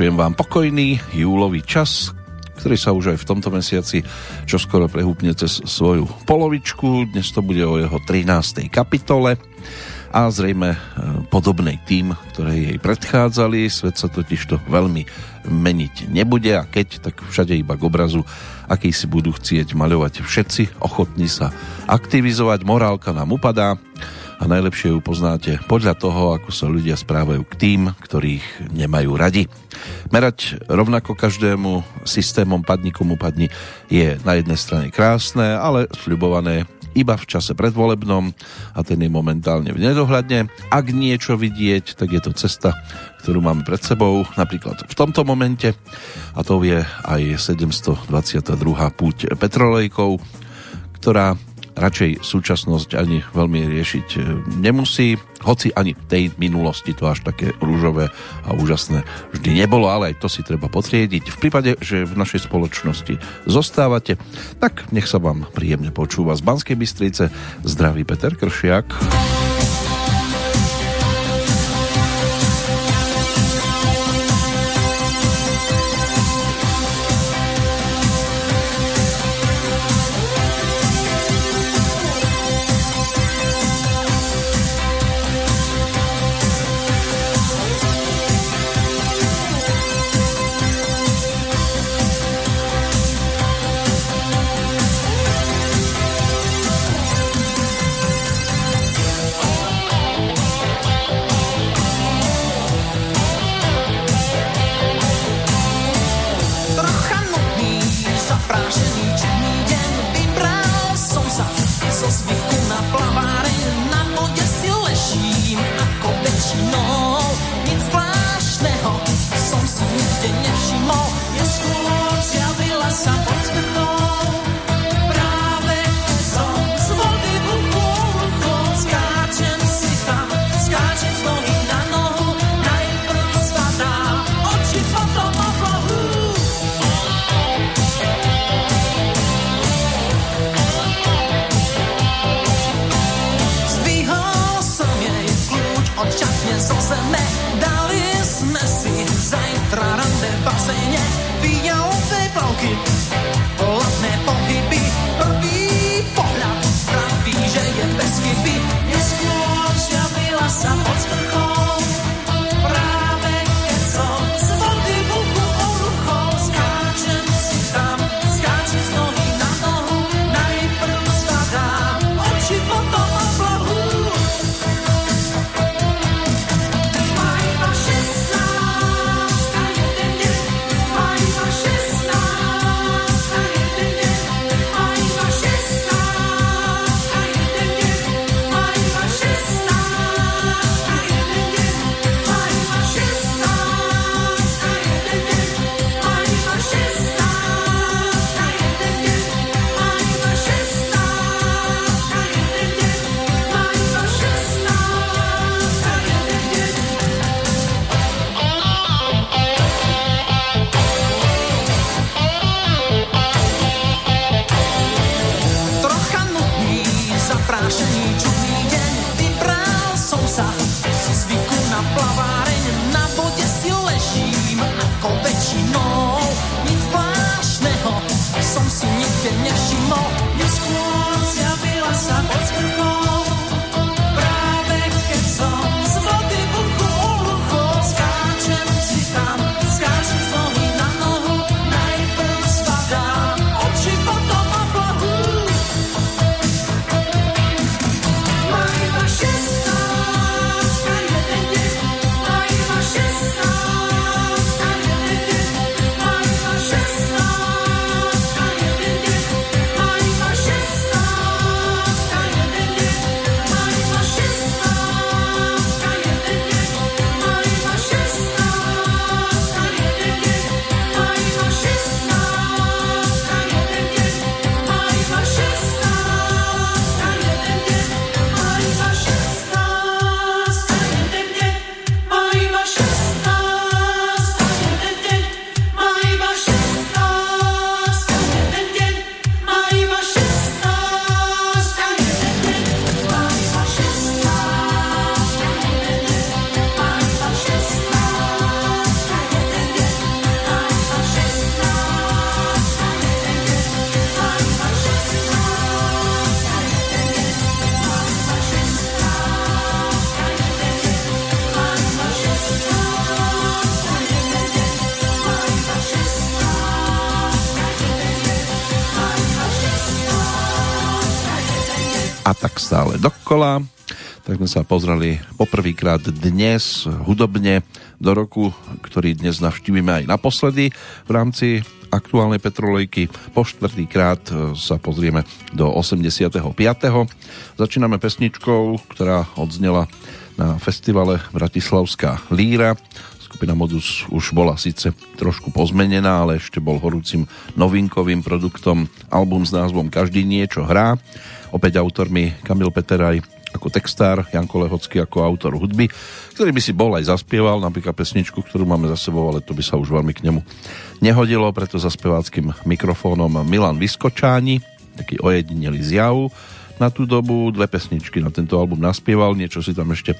Vypršujem vám pokojný júlový čas, ktorý sa už aj v tomto mesiaci čoskoro prehúpne cez svoju polovičku. Dnes to bude o jeho 13. kapitole a zrejme e, podobnej tým, ktoré jej predchádzali. Svet sa totiž to veľmi meniť nebude a keď, tak všade iba k obrazu, aký si budú chcieť maľovať všetci, ochotní sa aktivizovať, morálka nám upadá a najlepšie ju poznáte podľa toho, ako sa ľudia správajú k tým, ktorých nemajú radi. Merať rovnako každému systémom padni komu padni je na jednej strane krásne, ale sľubované iba v čase predvolebnom a ten je momentálne v nedohľadne. Ak niečo vidieť, tak je to cesta, ktorú máme pred sebou, napríklad v tomto momente a to je aj 722. púť petrolejkov, ktorá radšej súčasnosť ani veľmi riešiť e, nemusí, hoci ani v tej minulosti to až také rúžové a úžasné vždy nebolo, ale aj to si treba potriediť. V prípade, že v našej spoločnosti zostávate, tak nech sa vám príjemne počúva z Banskej Bystrice. Zdraví Peter Kršiak. Stále dokola. Tak sme sa pozreli poprvýkrát dnes hudobne do roku, ktorý dnes navštívime aj naposledy v rámci aktuálnej petrolejky. Po štvrtýkrát e, sa pozrieme do 85. Začíname pesničkou, ktorá odznela na festivale Bratislavská líra. Skupina Modus už bola síce trošku pozmenená, ale ešte bol horúcim novinkovým produktom album s názvom Každý niečo hrá. Opäť autormi Kamil Peteraj ako textár, Janko Lehocký ako autor hudby, ktorý by si bol aj zaspieval, napríklad pesničku, ktorú máme za sebou, ale to by sa už veľmi k nemu nehodilo, preto za speváckým mikrofónom Milan Vyskočáni, taký ojedinelý zjav na tú dobu, dve pesničky na tento album naspieval, niečo si tam ešte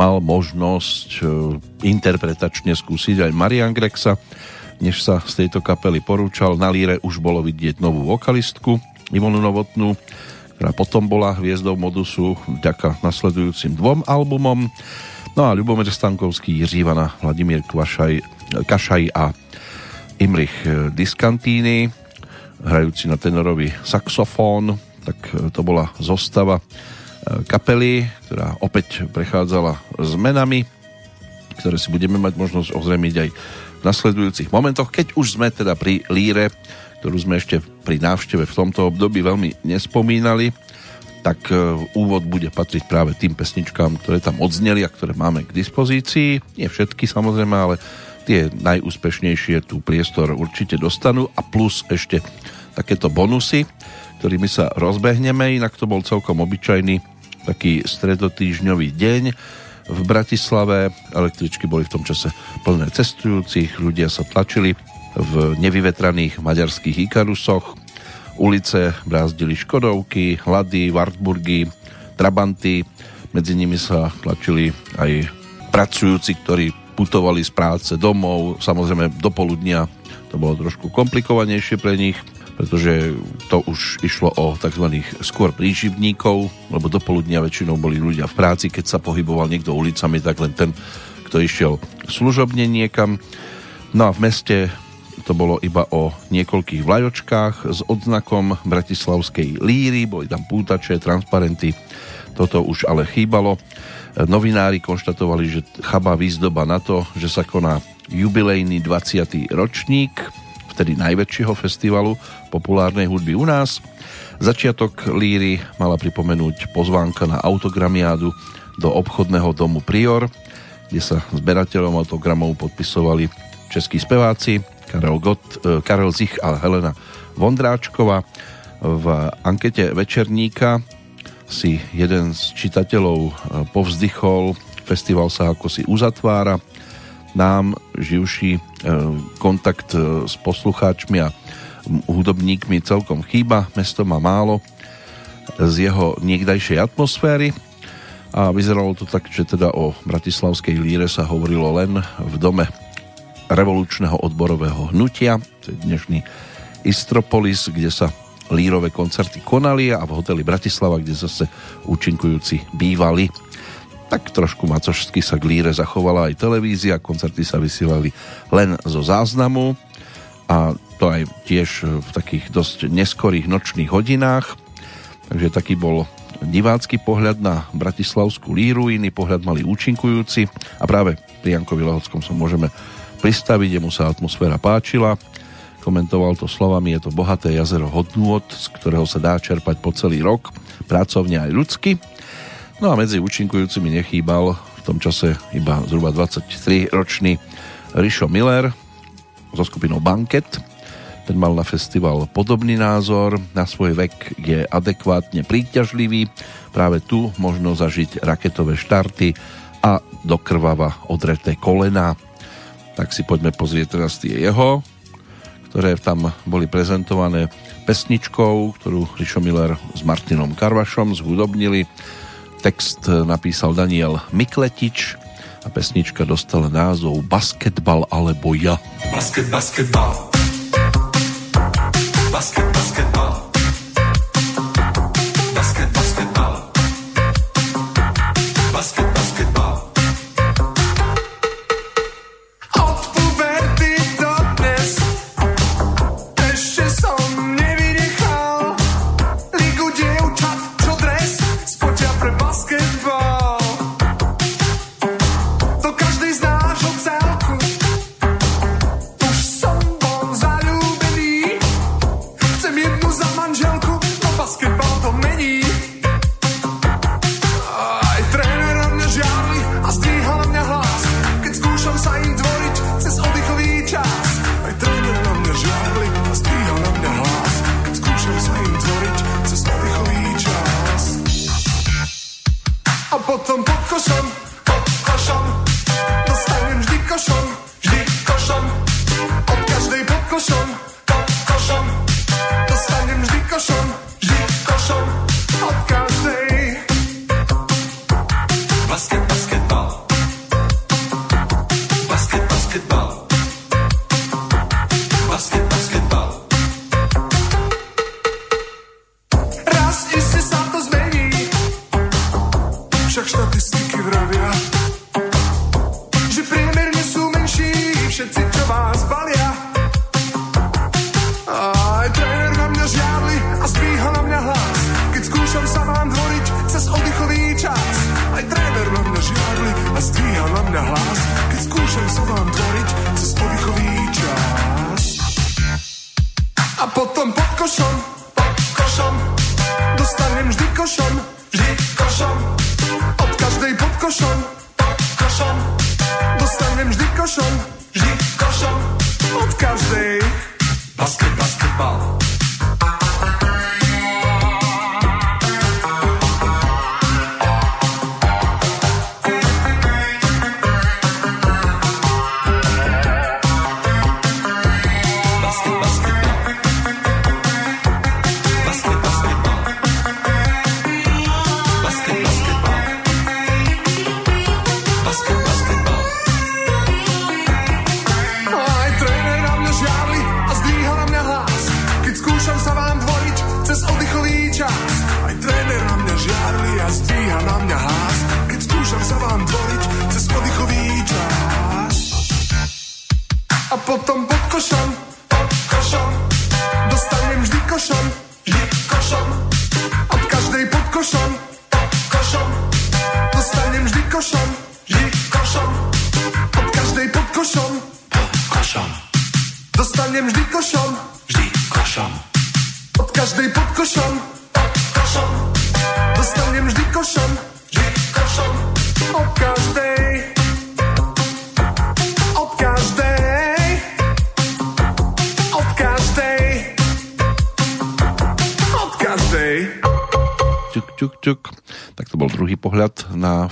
mal možnosť e, interpretačne skúsiť aj Marian Grexa, než sa z tejto kapely porúčal. Na líre už bolo vidieť novú vokalistku Ivonu Novotnú, ktorá potom bola hviezdou modusu vďaka nasledujúcim dvom albumom. No a Ľubomír Stankovský, Jiří Ivana, Vladimír Kvašaj, Kašaj a Imrich Diskantíny, hrajúci na tenorový saxofón, tak to bola zostava e, kapely, ktorá opäť prechádzala zmenami, ktoré si budeme mať možnosť ozremiť aj v nasledujúcich momentoch, keď už sme teda pri líre, ktorú sme ešte pri návšteve v tomto období veľmi nespomínali, tak e, úvod bude patriť práve tým pesničkám, ktoré tam odzneli a ktoré máme k dispozícii. Nie všetky samozrejme, ale tie najúspešnejšie tu priestor určite dostanú a plus ešte takéto bonusy, ktorými sa rozbehneme, inak to bol celkom obyčajný taký stredotýžňový deň v Bratislave. Električky boli v tom čase plné cestujúcich, ľudia sa tlačili v nevyvetraných maďarských Ikarusoch, ulice brázdili Škodovky, Hlady, Wartburgy, Trabanty, medzi nimi sa tlačili aj pracujúci, ktorí putovali z práce domov, samozrejme do poludnia to bolo trošku komplikovanejšie pre nich, pretože to už išlo o tzv. skôr príživníkov, lebo do poludnia väčšinou boli ľudia v práci, keď sa pohyboval niekto ulicami, tak len ten, kto išiel služobne niekam. No a v meste to bolo iba o niekoľkých vlajočkách s odznakom Bratislavskej líry, boli tam pútače, transparenty, toto už ale chýbalo. Novinári konštatovali, že chabá výzdoba na to, že sa koná jubilejný 20. ročník vtedy najväčšieho festivalu populárnej hudby u nás. Začiatok líry mala pripomenúť pozvánka na autogramiádu do obchodného domu Prior, kde sa zberateľom autogramov podpisovali českí speváci Karel, Gott, eh, Karel Zich a Helena Vondráčková. V ankete Večerníka si jeden z čitateľov eh, povzdychol, festival sa ako si uzatvára, nám živší e, kontakt e, s poslucháčmi a hudobníkmi celkom chýba, mesto má málo z jeho niekdajšej atmosféry. A vyzeralo to tak, že teda o bratislavskej líre sa hovorilo len v dome revolučného odborového hnutia, to je dnešný Istropolis, kde sa lírové koncerty konali a v hoteli Bratislava, kde zase účinkujúci bývali tak trošku macošsky sa k líre zachovala aj televízia, koncerty sa vysielali len zo záznamu a to aj tiež v takých dosť neskorých nočných hodinách. Takže taký bol divácky pohľad na Bratislavskú líru, iný pohľad mali účinkujúci a práve pri Jankovi Lehockom sa môžeme pristaviť, jemu sa atmosféra páčila, komentoval to slovami, je to bohaté jazero hodnôt, z ktorého sa dá čerpať po celý rok, pracovne aj ľudsky No a medzi účinkujúcimi nechýbal v tom čase iba zhruba 23-ročný Rišo Miller so skupinou Banket. Ten mal na festival podobný názor, na svoj vek je adekvátne príťažlivý, práve tu možno zažiť raketové štarty a dokrvava odreté kolena. Tak si poďme pozrieť teraz tie jeho, ktoré tam boli prezentované pesničkou, ktorú Rišo Miller s Martinom Karvašom zhudobnili Text napísal Daniel Mikletič a pesnička dostala názov Basketbal alebo ja. Basket, basketbal. Basket, basketbal.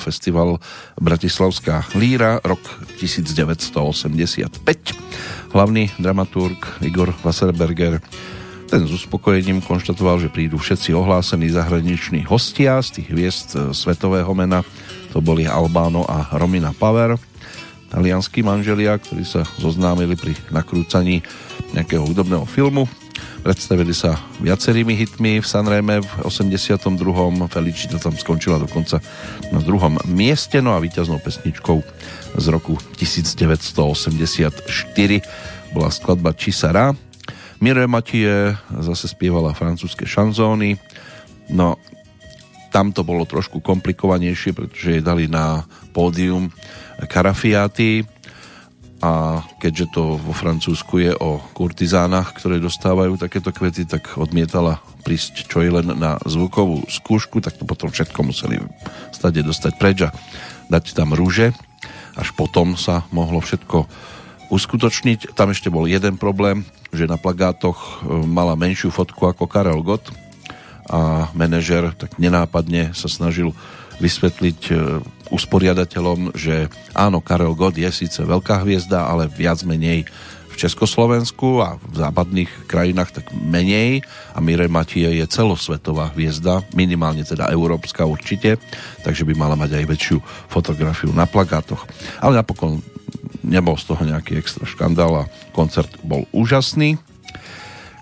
Festival Bratislavská líra, rok 1985. Hlavný dramaturg Igor Wasserberger ten s uspokojením konštatoval, že prídu všetci ohlásení zahraniční hostia z tých hviezd e, svetového mena. To boli Albano a Romina Power, talianskí manželia, ktorí sa zoznámili pri nakrúcaní nejakého hudobného filmu Predstavili sa viacerými hitmi v Sanreme v 82. Felicita tam skončila dokonca na druhom mieste, no a víťaznou pesničkou z roku 1984 bola skladba Čisara. Mire Matie zase spievala francúzske šanzóny, no tam to bolo trošku komplikovanejšie, pretože jej dali na pódium Karafiaty, a keďže to vo Francúzsku je o kurtizánach, ktoré dostávajú takéto kvety, tak odmietala prísť čo i len na zvukovú skúšku, tak to potom všetko museli stade dostať preč a dať tam rúže. Až potom sa mohlo všetko uskutočniť. Tam ešte bol jeden problém, že na plagátoch e, mala menšiu fotku ako Karel Gott a manažer tak nenápadne sa snažil vysvetliť e, usporiadateľom, že áno, Karel Gott je síce veľká hviezda, ale viac menej v Československu a v západných krajinách tak menej a Mire Matie je celosvetová hviezda, minimálne teda európska určite, takže by mala mať aj väčšiu fotografiu na plagátoch. Ale napokon nebol z toho nejaký extra škandál a koncert bol úžasný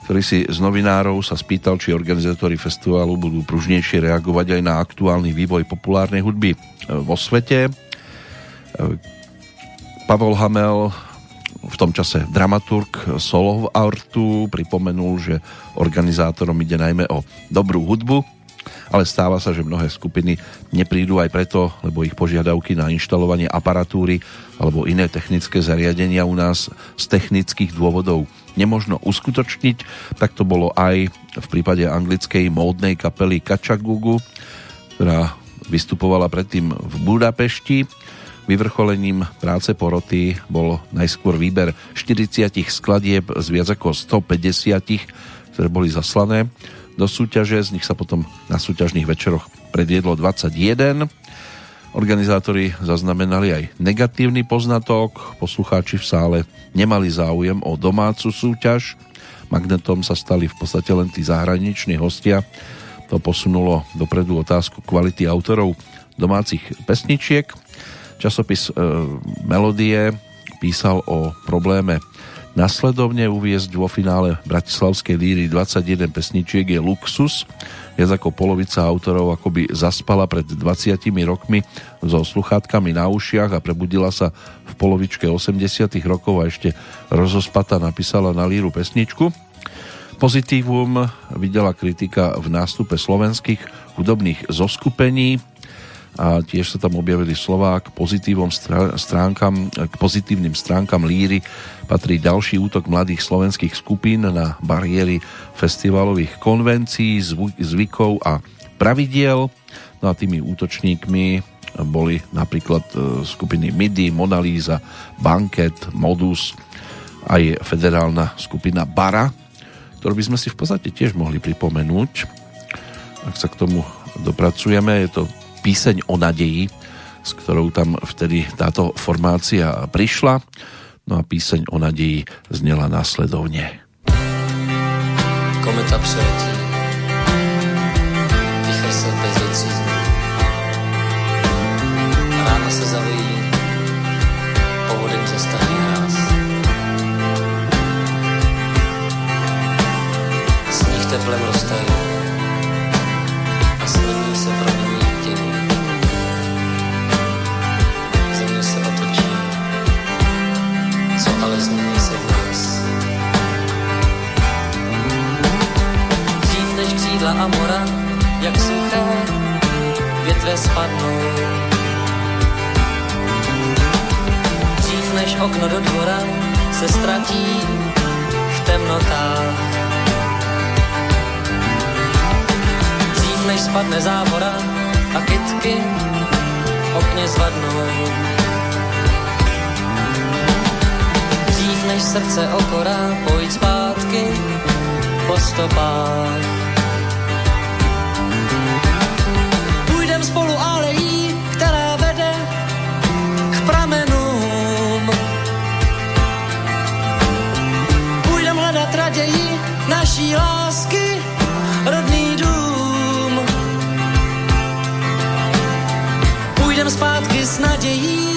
ktorý si z novinárov sa spýtal, či organizátori festivalu budú pružnejšie reagovať aj na aktuálny vývoj populárnej hudby e, vo svete. E, Pavel Hamel v tom čase dramaturg Solov Artu pripomenul, že organizátorom ide najmä o dobrú hudbu, ale stáva sa, že mnohé skupiny neprídu aj preto, lebo ich požiadavky na inštalovanie aparatúry alebo iné technické zariadenia u nás z technických dôvodov nemožno uskutočniť. Tak to bolo aj v prípade anglickej módnej kapely Kačagugu, ktorá vystupovala predtým v Budapešti. Vyvrcholením práce poroty bol najskôr výber 40 skladieb z viac ako 150, ktoré boli zaslané do súťaže. Z nich sa potom na súťažných večeroch predviedlo 21. Organizátori zaznamenali aj negatívny poznatok, poslucháči v sále nemali záujem o domácu súťaž, magnetom sa stali v podstate len tí zahraniční hostia. To posunulo dopredu otázku kvality autorov domácich pesničiek. Časopis e, Melodie písal o probléme nasledovne uviezť vo finále Bratislavskej líry 21 pesničiek je luxus, Viac ako polovica autorov akoby zaspala pred 20 rokmi so sluchátkami na ušiach a prebudila sa v polovičke 80 rokov a ešte rozospata napísala na líru pesničku. Pozitívum videla kritika v nástupe slovenských hudobných zoskupení, a tiež sa tam objavili slová k pozitívom stránkam, k pozitívnym stránkam líry patrí ďalší útok mladých slovenských skupín na bariéry festivalových konvencií, zvykov a pravidiel. No a tými útočníkmi boli napríklad e, skupiny MIDI, Monalíza, Banket, Modus, aj federálna skupina Bara, ktorú by sme si v podstate tiež mohli pripomenúť, ak sa k tomu dopracujeme. Je to píseň o nadeji, s ktorou tam vtedy táto formácia prišla. No a píseň o nadeji znela následovne. Kometa přiletí, vychr se bez odřízny. Ráno se zavojí, povodem zastaví nás. Sníh teplem roztají a s než křídla a mora, jak suché větve spadnou. Dřív než okno do dvora se ztratí v temnotách. Dřív než spadne závora a kytky v okně zvadnou. Než srdce okora, pojď zpátky po stopách. Půjdem spolu alejí, která vede k pramenům. Půjdem hledat raději naší lásky, rodný dům. Půjdem zpátky s nadějí,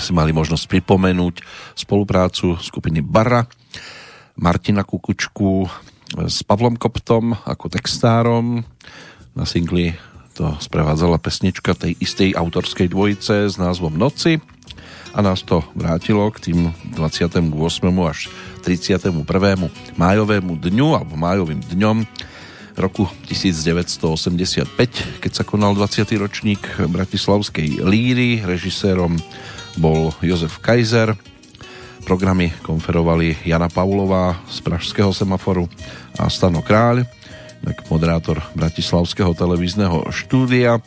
si mali možnosť pripomenúť spoluprácu skupiny Barra, Martina Kukučku s Pavlom Koptom ako textárom. Na singli to sprevádzala pesnička tej istej autorskej dvojice s názvom Noci a nás to vrátilo k tým 28. až 31. májovému dňu alebo májovým dňom roku 1985, keď sa konal 20. ročník Bratislavskej líry. Režisérom bol Jozef Kaiser. Programy konferovali Jana Paulová z Pražského semaforu a Stano Kráľ, tak moderátor Bratislavského televízneho štúdia.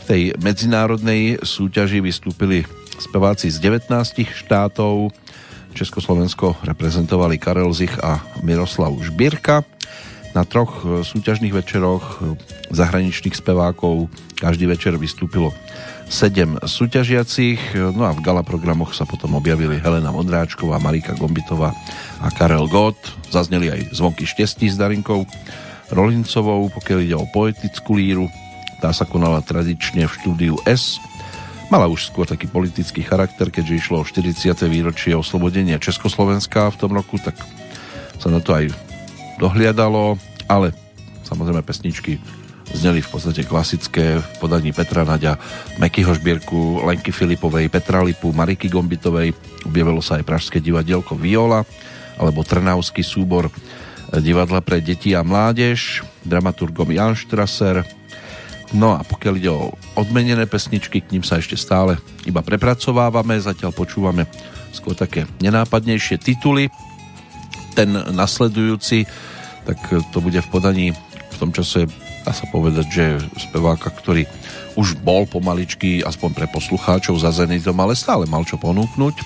V tej medzinárodnej súťaži vystúpili speváci z 19 štátov. Československo reprezentovali Karel Zich a Miroslav Žbírka. Na troch e, súťažných večeroch e, zahraničných spevákov každý večer vystúpilo 7 súťažiacich, e, no a v gala programoch sa potom objavili Helena Modráčková, Marika Gombitová a Karel Gott. Zazneli aj zvonky štestí s Darinkou Rolincovou, pokiaľ ide o poetickú líru. Tá sa konala tradične v štúdiu S. Mala už skôr taký politický charakter, keďže išlo o 40. výročie oslobodenia Československa v tom roku, tak sa na to aj dohliadalo, ale samozrejme pesničky zneli v podstate klasické v podaní Petra Naďa, Mekyho Žbierku, Lenky Filipovej, Petra Lipu, Mariky Gombitovej. Objavilo sa aj Pražské divadielko Viola alebo Trnavský súbor divadla pre deti a mládež, dramaturgom Jan Štraser. No a pokiaľ ide o odmenené pesničky, k ním sa ešte stále iba prepracovávame, zatiaľ počúvame skôr také nenápadnejšie tituly. Ten nasledujúci tak to bude v podaní v tom čase dá sa povedať, že speváka, ktorý už bol pomaličky, aspoň pre poslucháčov za Zenitom, ale stále mal čo ponúknuť.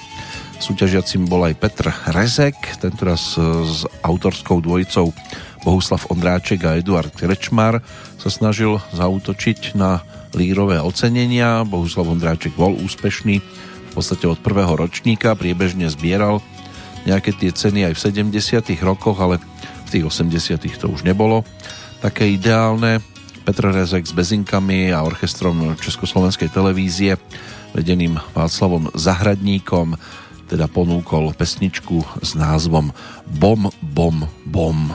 Súťažiacim bol aj Petr Rezek, tentoraz s autorskou dvojicou Bohuslav Ondráček a Eduard Krečmar sa snažil zautočiť na lírové ocenenia. Bohuslav Ondráček bol úspešný v podstate od prvého ročníka, priebežne zbieral nejaké tie ceny aj v 70 rokoch, ale v tých 80 to už nebolo také ideálne. Petr Rezek s bezinkami a orchestrom Československej televízie vedeným Václavom Zahradníkom teda ponúkol pesničku s názvom Bom, bom, bom.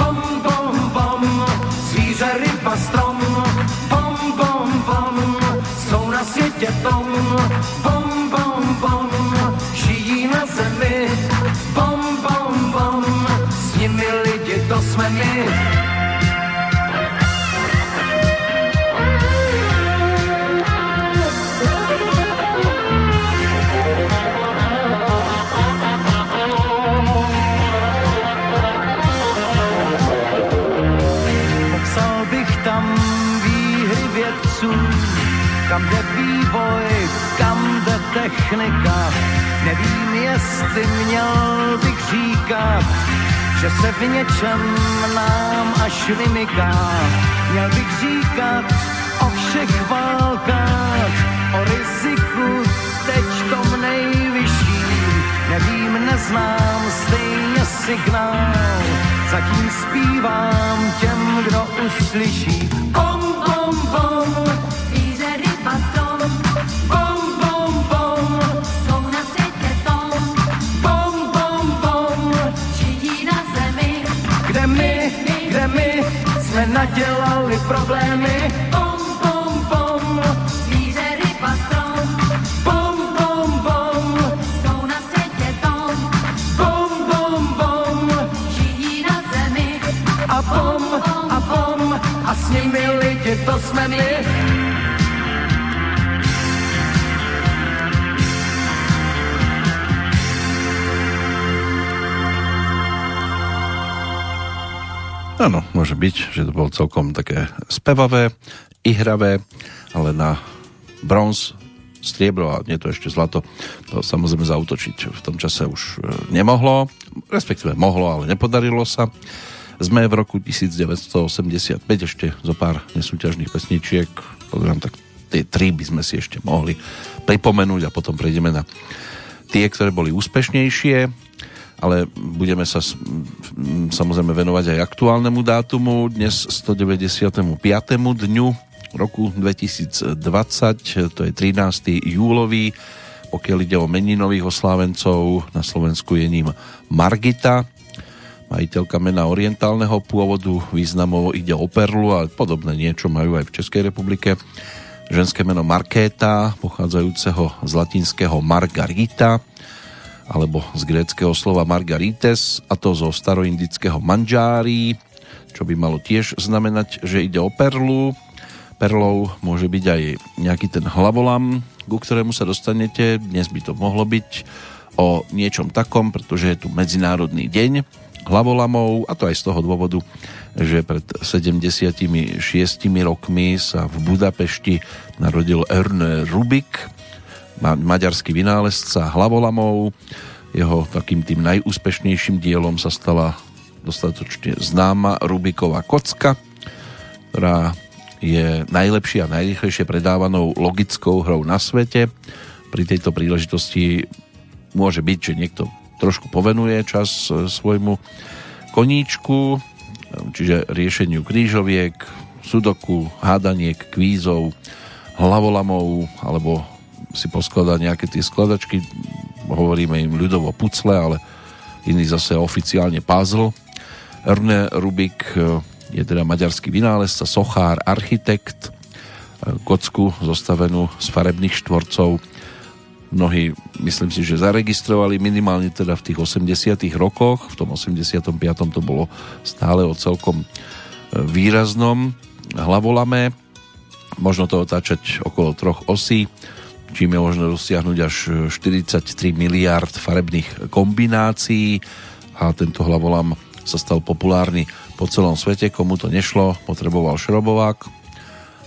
světě tom, vývoj, kam jde technika. Nevím, jestli měl bych říkat, že se v něčem nám až vymyká. Měl bych říkat o všech válkách, o riziku teď tom nejvyšším. Nevím, neznám stejně signál, zatím zpívám těm, kdo uslyší. Bom, bom, bom, nadělali problémy. Bom, bom, bom, Zvíře, ryba, strom, bom, bom, bom, jsou na světě tom, bom, bom, bom, žijí na zemi. a bom, a bom, a s nimi lidi, to jsme my. Môže byť, že to bolo celkom také spevavé, ihravé, ale na bronz, striebro a nie to ešte zlato, to samozrejme zautočiť v tom čase už e, nemohlo, respektíve mohlo, ale nepodarilo sa. Sme v roku 1985, ešte zo pár nesúťažných pesničiek, pozriem, tak tie tri by sme si ešte mohli pripomenúť a potom prejdeme na tie, ktoré boli úspešnejšie ale budeme sa samozrejme venovať aj aktuálnemu dátumu, dnes 195. dňu roku 2020, to je 13. júlový, pokiaľ ide o meninových oslávencov, na Slovensku je ním Margita, majiteľka mena orientálneho pôvodu, významovo ide o perlu a podobné niečo majú aj v Českej republike. Ženské meno Markéta, pochádzajúceho z latinského Margarita, alebo z gréckého slova Margarites, a to zo staroindického manžári, čo by malo tiež znamenať, že ide o perlu. Perlou môže byť aj nejaký ten hlavolam, ku ktorému sa dostanete. Dnes by to mohlo byť o niečom takom, pretože je tu Medzinárodný deň hlavolamov, a to aj z toho dôvodu, že pred 76 rokmi sa v Budapešti narodil Erne Rubik, ma- maďarský vynálezca hlavolamov. Jeho takým tým najúspešnejším dielom sa stala dostatočne známa Rubiková kocka, ktorá je najlepšie a najrychlejšie predávanou logickou hrou na svete. Pri tejto príležitosti môže byť, že niekto trošku povenuje čas e, svojmu koníčku, čiže riešeniu krížoviek, sudoku, hádaniek, kvízov, hlavolamov alebo si poskladá nejaké tie skladačky, hovoríme im ľudovo pucle, ale iný zase oficiálne puzzle. Erne Rubik e, je teda maďarský vynálezca, sochár, architekt, e, kocku zostavenú z farebných štvorcov. Mnohí, myslím si, že zaregistrovali minimálne teda v tých 80 rokoch, v tom 85. to bolo stále o celkom e, výraznom hlavolame. Možno to otáčať okolo troch osí, čím je možno dosiahnuť až 43 miliard farebných kombinácií a tento hlavolam sa stal populárny po celom svete. Komu to nešlo, potreboval šrobovák,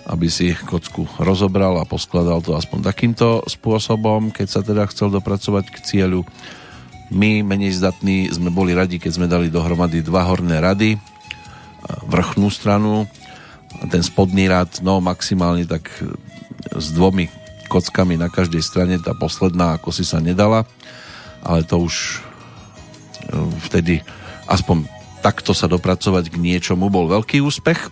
aby si kocku rozobral a poskladal to aspoň takýmto spôsobom, keď sa teda chcel dopracovať k cieľu. My, menej zdatní, sme boli radi, keď sme dali dohromady dva horné rady, vrchnú stranu a ten spodný rad, no maximálne tak s dvomi kockami na každej strane, tá posledná ako si sa nedala, ale to už e, vtedy aspoň takto sa dopracovať k niečomu bol veľký úspech.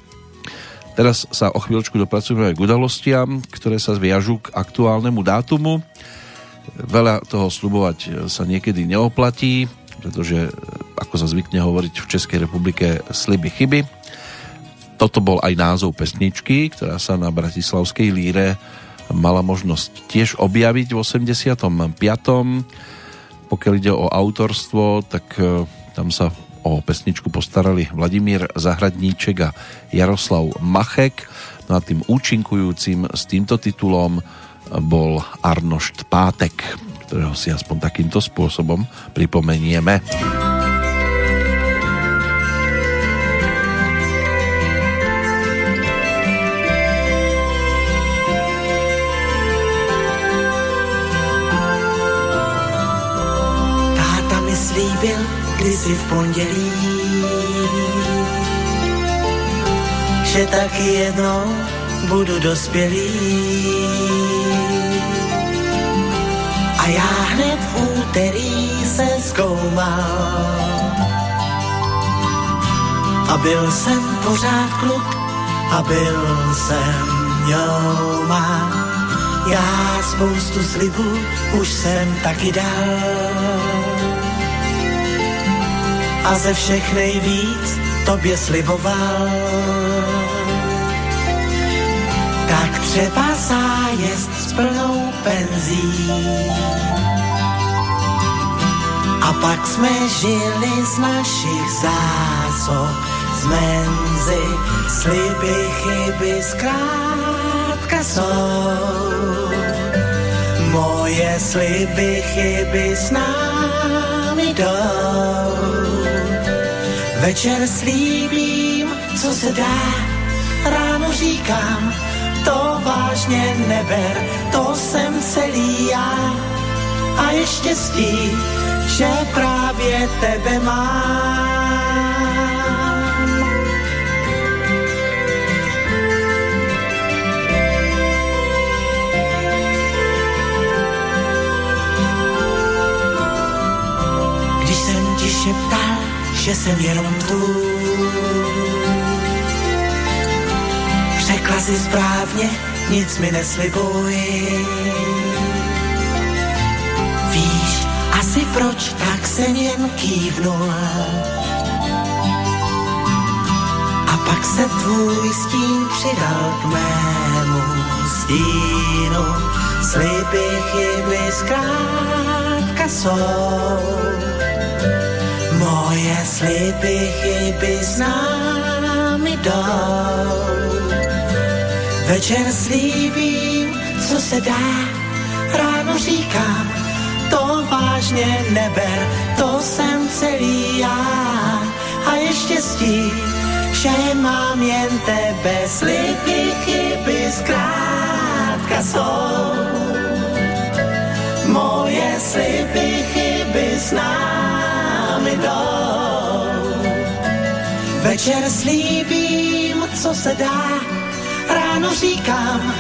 Teraz sa o chvíľočku dopracujeme aj k udalostiam, ktoré sa viažú k aktuálnemu dátumu. Veľa toho slubovať sa niekedy neoplatí, pretože, ako sa zvykne hovoriť v Českej republike, sliby chyby. Toto bol aj názov pesničky, ktorá sa na Bratislavskej líre mala možnosť tiež objaviť v 85. Pokiaľ ide o autorstvo, tak e, tam sa o pesničku postarali Vladimír Zahradníček a Jaroslav Machek. No a tým účinkujúcim s týmto titulom bol Arnošt Pátek, ktorého si aspoň takýmto spôsobom pripomenieme. Kdysi v pondělí, že taky jednou budu dospělý. A já hned v úterý se zkoumal. A byl jsem pořád kluk a byl jsem ňouma. Já spoustu slibů už jsem taky dal a ze všech nejvíc tobě sliboval. Tak třeba zájezd s plnou penzí. A pak jsme žili z našich zásob, z menzy, sliby, chyby, zkrátka jsou. Moje sliby, chyby s námi jdou. Večer slíbím, co se dá, ráno říkám, to vážně neber, to jsem celý já. A je štěstí, že právě tebe mám. Že jsem jenom tvůj. Řekla si správně, nic mi neslibuj. Víš asi proč, tak jsem jen kývnul. A pak se tvůj stín přidal k mému stínu. Sliby, chyby, zkrátka jsou Moje sliby, chyby s námi jdou. Večer slíbím, co se dá, ráno říkám, to vážně neber, to jsem celý já. A je štěstí, že mám jen tebe, sliby, chyby zkrátka jsou. Moje sliby, chyby s Večer slíbím, co se dá, ráno říkám,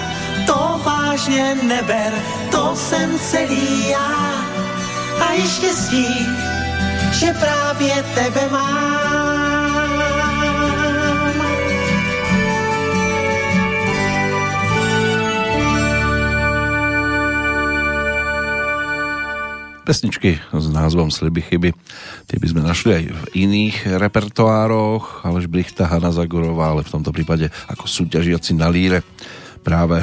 to vážně neber, to jsem celý já. A je štěstí, že právě tebe mám. Pesničky s názvom Sliby chyby. Tie by sme našli aj v iných repertoároch, Aleš Brichta, Hanna Zagorová, ale v tomto prípade ako súťažiaci na líre práve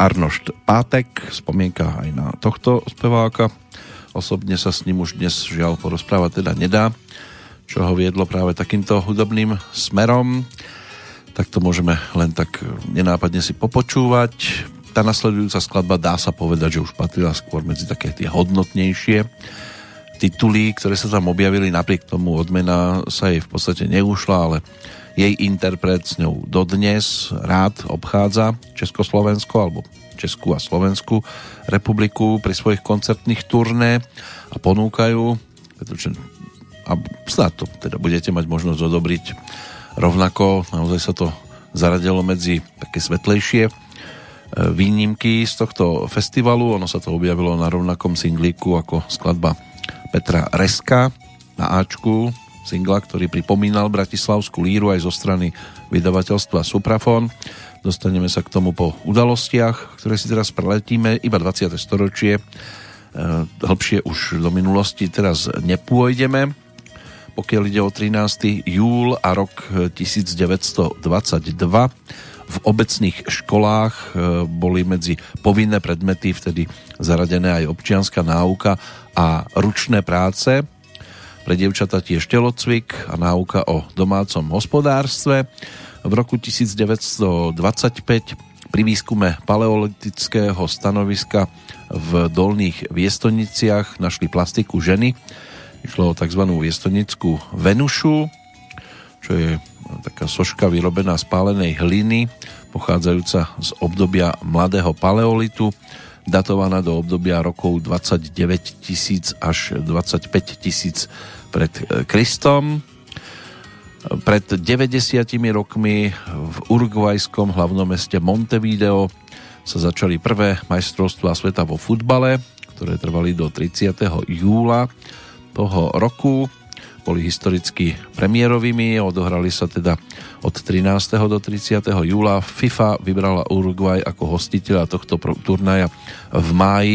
Arnošt Pátek, spomienka aj na tohto speváka. Osobne sa s ním už dnes žiaľ porozprávať teda nedá, čo ho viedlo práve takýmto hudobným smerom. Tak to môžeme len tak nenápadne si popočúvať tá nasledujúca skladba dá sa povedať, že už patrila skôr medzi také tie hodnotnejšie tituly, ktoré sa tam objavili, napriek tomu odmena sa jej v podstate neušla, ale jej interpret s ňou dodnes rád obchádza Československo alebo Českú a Slovenskú republiku pri svojich koncertných turné a ponúkajú, pretože a snad to teda budete mať možnosť odobriť rovnako, naozaj sa to zaradilo medzi také svetlejšie výnimky z tohto festivalu. Ono sa to objavilo na rovnakom singlíku ako skladba Petra Reska na Ačku singla, ktorý pripomínal Bratislavskú líru aj zo strany vydavateľstva Suprafon. Dostaneme sa k tomu po udalostiach, ktoré si teraz preletíme. Iba 20. storočie, e, hĺbšie už do minulosti teraz nepôjdeme. Pokiaľ ide o 13. júl a rok 1922, v obecných školách e, boli medzi povinné predmety vtedy zaradené aj občianská náuka a ručné práce. Pre dievčata tiež telocvik a náuka o domácom hospodárstve. V roku 1925 pri výskume paleolitického stanoviska v dolných viestoniciach našli plastiku ženy. Išlo o tzv. viestonickú Venušu, čo je taká soška vyrobená z pálenej hliny, pochádzajúca z obdobia mladého paleolitu, datovaná do obdobia rokov 29 tisíc až 25 tisíc pred e, Kristom. Pred 90 rokmi v urugvajskom hlavnom meste Montevideo sa začali prvé majstrovstvá sveta vo futbale, ktoré trvali do 30. júla toho roku boli historicky premiérovými, odohrali sa teda od 13. do 30. júla. FIFA vybrala Uruguay ako hostiteľa tohto turnaja v máji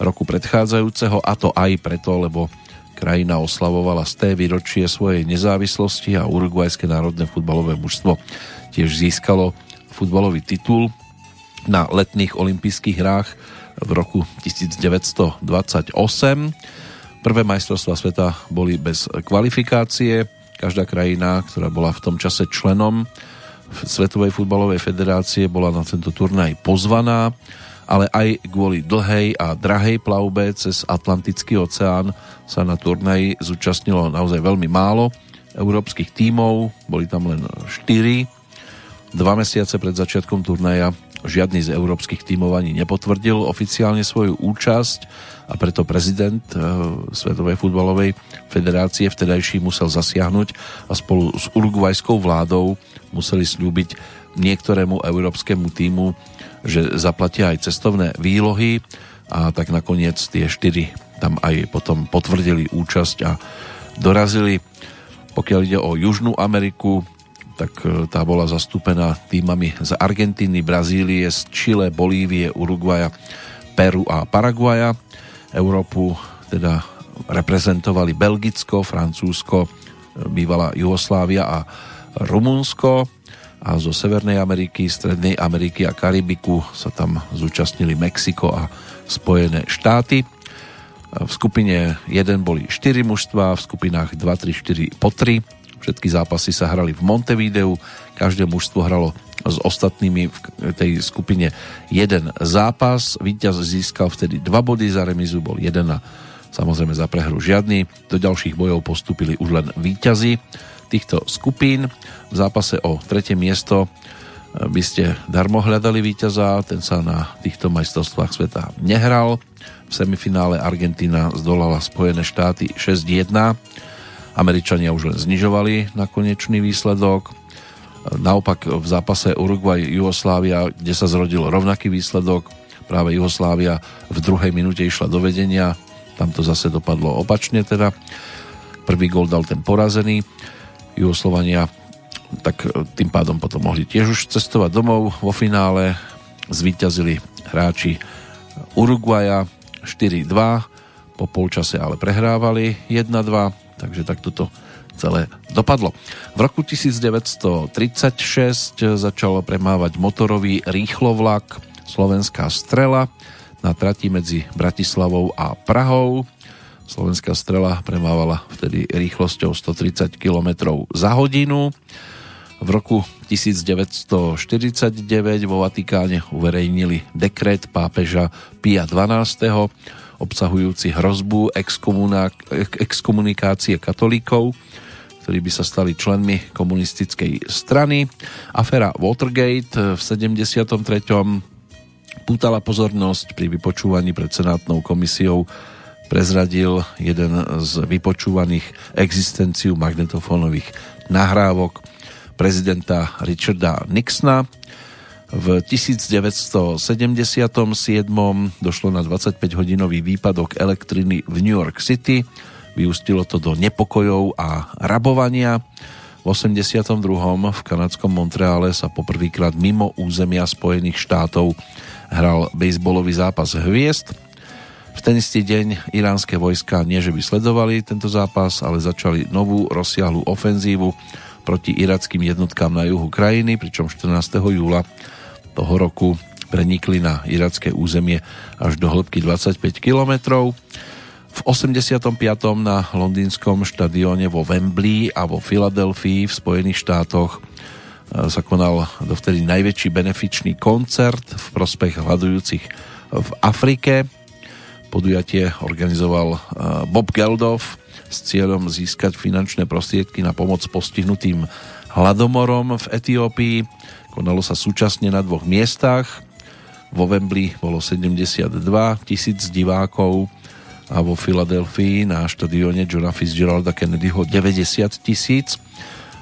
roku predchádzajúceho a to aj preto, lebo krajina oslavovala z té výročie svojej nezávislosti a uruguajské národné futbalové mužstvo tiež získalo futbalový titul na letných olympijských hrách v roku 1928 Prvé majstrovstvá sveta boli bez kvalifikácie. Každá krajina, ktorá bola v tom čase členom Svetovej futbalovej federácie, bola na tento turnaj pozvaná, ale aj kvôli dlhej a drahej plavbe cez Atlantický oceán sa na turnaji zúčastnilo naozaj veľmi málo európskych tímov, boli tam len 4. Dva mesiace pred začiatkom turnaja žiadny z európskych tímov ani nepotvrdil oficiálne svoju účasť a preto prezident e, Svetovej futbalovej federácie vtedajší musel zasiahnuť a spolu s urugvajskou vládou museli slúbiť niektorému európskemu týmu, že zaplatia aj cestovné výlohy a tak nakoniec tie štyri tam aj potom potvrdili účasť a dorazili. Pokiaľ ide o Južnú Ameriku, tak e, tá bola zastúpená týmami z Argentíny, Brazílie, z Chile, Bolívie, Uruguaja, Peru a Paraguaja Európu teda reprezentovali Belgicko, Francúzsko, bývalá Jugoslávia a Rumunsko a zo Severnej Ameriky, Strednej Ameriky a Karibiku sa tam zúčastnili Mexiko a Spojené štáty. V skupine 1 boli 4 mužstva, v skupinách 2, 3, 4 po 3. Všetky zápasy sa hrali v Montevideu, každé mužstvo hralo s ostatnými v tej skupine jeden zápas. Víťaz získal vtedy dva body, za remizu bol jeden a samozrejme za prehru žiadny. Do ďalších bojov postupili už len víťazi týchto skupín. V zápase o tretie miesto eh, by ste darmo hľadali víťaza, ten sa na týchto majstrovstvách sveta nehral. V semifinále Argentína zdolala Spojené štáty 6-1. Američania už len znižovali na konečný výsledok. Naopak v zápase Uruguay-Jugoslávia, kde sa zrodil rovnaký výsledok, práve Jugoslávia v druhej minúte išla do vedenia, tam to zase dopadlo opačne teda. Prvý gol dal ten porazený. Jugoslovania tak tým pádom potom mohli tiež už cestovať domov. Vo finále zvíťazili hráči Uruguaja 4-2, po polčase ale prehrávali 1-2, takže takto to celé dopadlo. V roku 1936 začal premávať motorový rýchlovlak Slovenská strela na trati medzi Bratislavou a Prahou. Slovenská strela premávala vtedy rýchlosťou 130 km za hodinu. V roku 1949 vo Vatikáne uverejnili dekret pápeža Pia XII obsahujúci hrozbu exkomunikácie katolíkov ktorí by sa stali členmi komunistickej strany. Afera Watergate v 73. pútala pozornosť pri vypočúvaní pred Senátnou komisiou prezradil jeden z vypočúvaných existenciu magnetofónových nahrávok prezidenta Richarda Nixona. V 1977 došlo na 25-hodinový výpadok elektriny v New York City Vyústilo to do nepokojov a rabovania. V 82. v kanadskom Montreale sa poprvýkrát mimo územia Spojených štátov hral bejsbolový zápas hviezd. V ten istý deň iránske vojska nie že by sledovali tento zápas, ale začali novú rozsiahlu ofenzívu proti irackým jednotkám na juhu krajiny, pričom 14. júla toho roku prenikli na iracké územie až do hĺbky 25 kilometrov. V 85. na londýnskom štadióne vo Wembley a vo Filadelfii v Spojených štátoch e, sa konal dovtedy najväčší benefičný koncert v prospech hľadujúcich v Afrike. Podujatie organizoval e, Bob Geldof s cieľom získať finančné prostriedky na pomoc postihnutým hladomorom v Etiópii. Konalo sa súčasne na dvoch miestach. Vo Wembley bolo 72 tisíc divákov a vo Filadelfii na štadióne Johna Fitzgeralda Kennedyho 90 tisíc.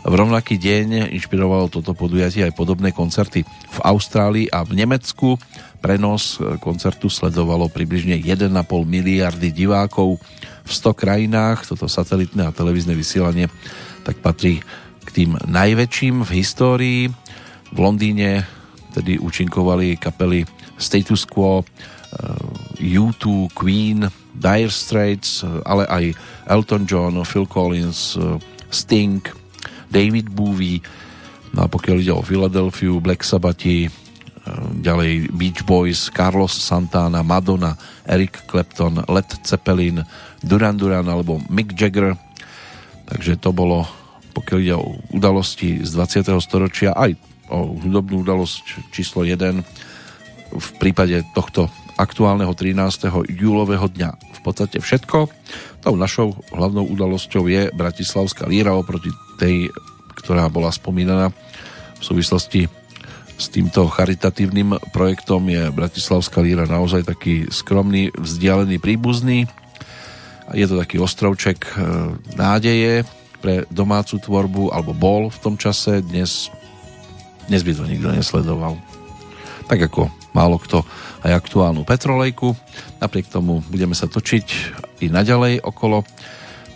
V rovnaký deň inšpirovalo toto podujatie aj podobné koncerty v Austrálii a v Nemecku. Prenos koncertu sledovalo približne 1,5 miliardy divákov v 100 krajinách. Toto satelitné a televízne vysielanie tak patrí k tým najväčším v histórii. V Londýne tedy účinkovali kapely Status Quo, U2, Queen, Dire Straits, ale aj Elton John, Phil Collins, Sting, David Bowie, no a pokiaľ ide o Philadelphia, Black Sabbathi, ďalej Beach Boys, Carlos Santana, Madonna, Eric Clapton, Led Zeppelin, Duran Duran alebo Mick Jagger. Takže to bolo, pokiaľ ide o udalosti z 20. storočia, aj o hudobnú udalosť číslo 1 v prípade tohto aktuálneho 13. júlového dňa v podstate všetko. Tou našou hlavnou udalosťou je Bratislavská líra oproti tej, ktorá bola spomínaná v súvislosti s týmto charitatívnym projektom je Bratislavská líra naozaj taký skromný, vzdialený, príbuzný. Je to taký ostrovček e, nádeje pre domácu tvorbu, alebo bol v tom čase, dnes, dnes by to nikto nesledoval. Tak ako málo kto aj aktuálnu petrolejku. Napriek tomu budeme sa točiť i naďalej okolo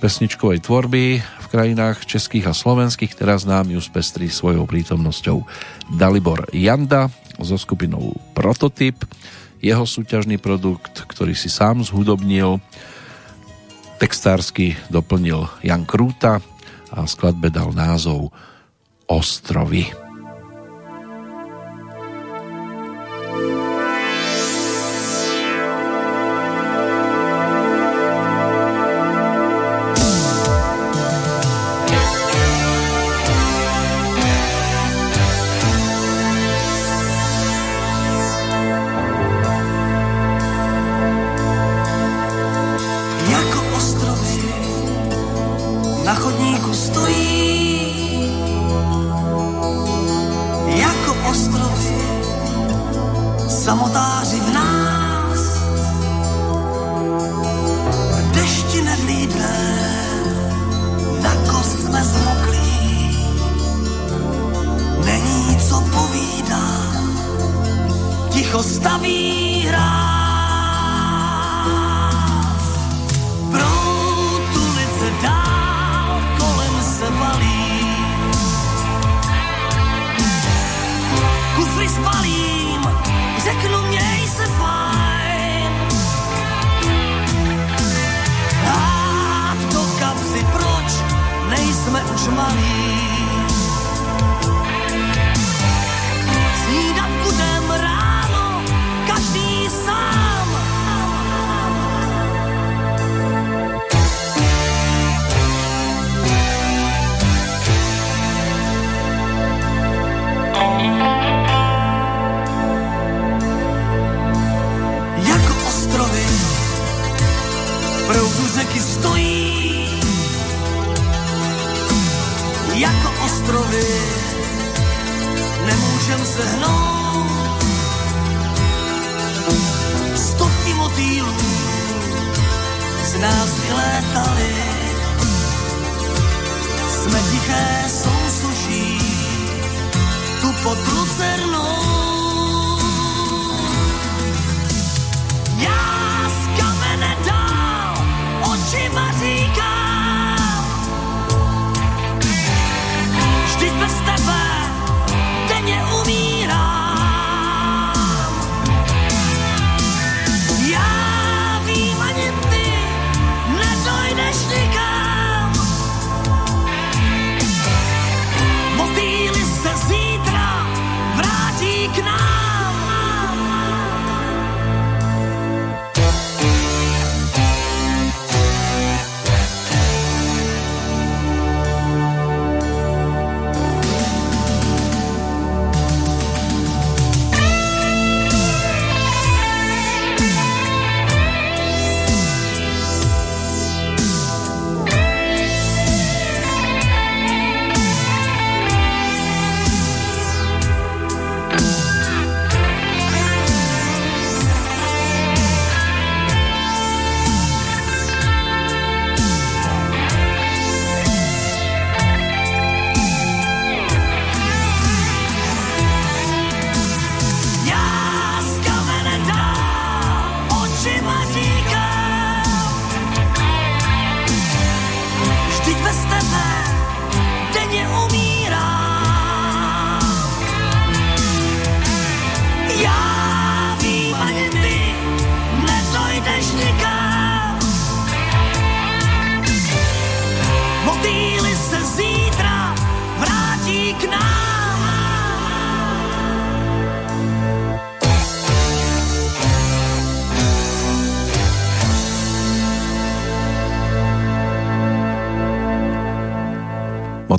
pesničkovej tvorby v krajinách českých a slovenských. Teraz nám ju spestrí svojou prítomnosťou Dalibor Janda so skupinou Prototyp. Jeho súťažný produkt, ktorý si sám zhudobnil, textársky doplnil Jan Krúta a skladbe dal názov Ostrovy.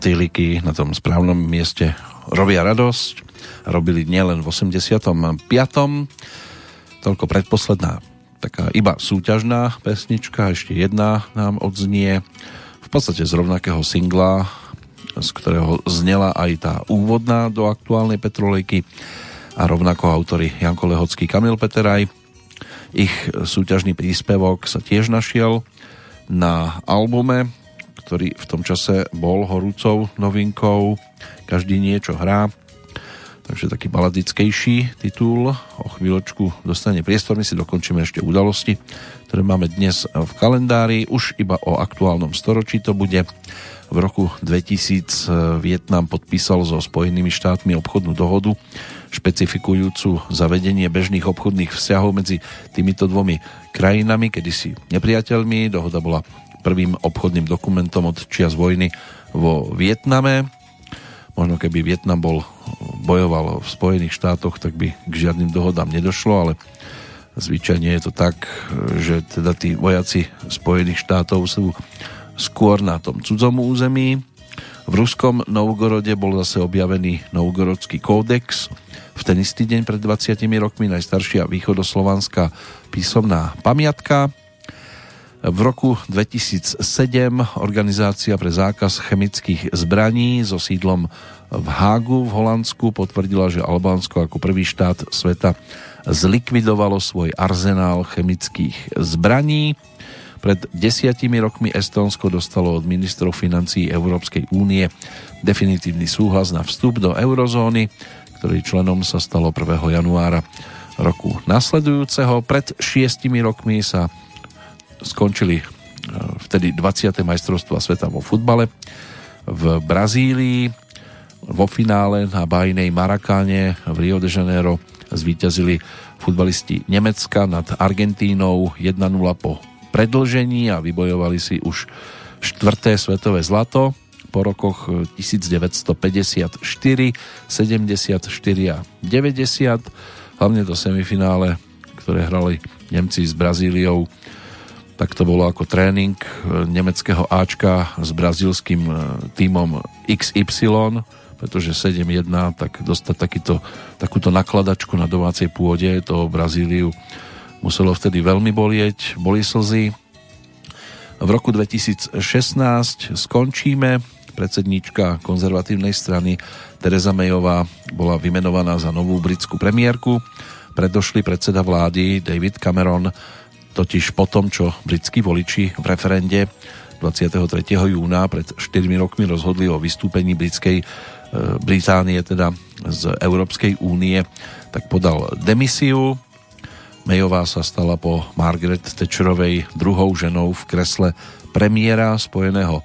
Motýliky na tom správnom mieste robia radosť. Robili nielen v 85. Toľko predposledná taká iba súťažná pesnička, ešte jedna nám odznie v podstate z rovnakého singla, z ktorého znela aj tá úvodná do aktuálnej Petrolejky a rovnako autory Janko Lehocký, Kamil Peteraj. Ich súťažný príspevok sa tiež našiel na albume, ktorý v tom čase bol horúcou novinkou. Každý niečo hrá takže taký baladickejší titul. O chvíľočku dostane priestor, my si dokončíme ešte udalosti, ktoré máme dnes v kalendári. Už iba o aktuálnom storočí to bude. V roku 2000 Vietnam podpísal so Spojenými štátmi obchodnú dohodu špecifikujúcu zavedenie bežných obchodných vzťahov medzi týmito dvomi krajinami, kedysi nepriateľmi. Dohoda bola prvým obchodným dokumentom od čias vojny vo Vietname Možno keby Vietnam bol bojoval v Spojených štátoch, tak by k žiadnym dohodám nedošlo, ale zvyčajne je to tak, že teda tí vojaci Spojených štátov sú skôr na tom cudzom území. V ruskom Novgorode bol zase objavený Novgorodský kódex. V ten istý deň pred 20 rokmi najstaršia východoslovanská písomná pamiatka v roku 2007 Organizácia pre zákaz chemických zbraní so sídlom v Hágu v Holandsku potvrdila, že Albánsko ako prvý štát sveta zlikvidovalo svoj arzenál chemických zbraní. Pred desiatimi rokmi Estónsko dostalo od ministrov financí Európskej únie definitívny súhlas na vstup do eurozóny, ktorý členom sa stalo 1. januára roku nasledujúceho. Pred šiestimi rokmi sa skončili e, vtedy 20. majstrovstva sveta vo futbale v Brazílii. Vo finále na bajnej Marakáne v Rio de Janeiro zvíťazili futbalisti Nemecka nad Argentínou 1-0 po predlžení a vybojovali si už štvrté svetové zlato po rokoch 1954, 74 a 90. Hlavne to semifinále, ktoré hrali Nemci s Brazíliou tak to bolo ako tréning e, nemeckého Ačka s brazílským e, týmom XY, pretože 7-1, tak dostať takýto, takúto nakladačku na domácej pôde, to Brazíliu muselo vtedy veľmi bolieť, boli slzy. V roku 2016 skončíme. Predsedníčka konzervatívnej strany Teresa Mayová bola vymenovaná za novú britskú premiérku. Predošli predseda vlády David Cameron totiž po tom, čo britskí voliči v referende 23. júna pred 4 rokmi rozhodli o vystúpení britskej e, Británie teda z Európskej únie, tak podal demisiu. Mayová sa stala po Margaret Thatcherovej druhou ženou v kresle premiéra Spojeného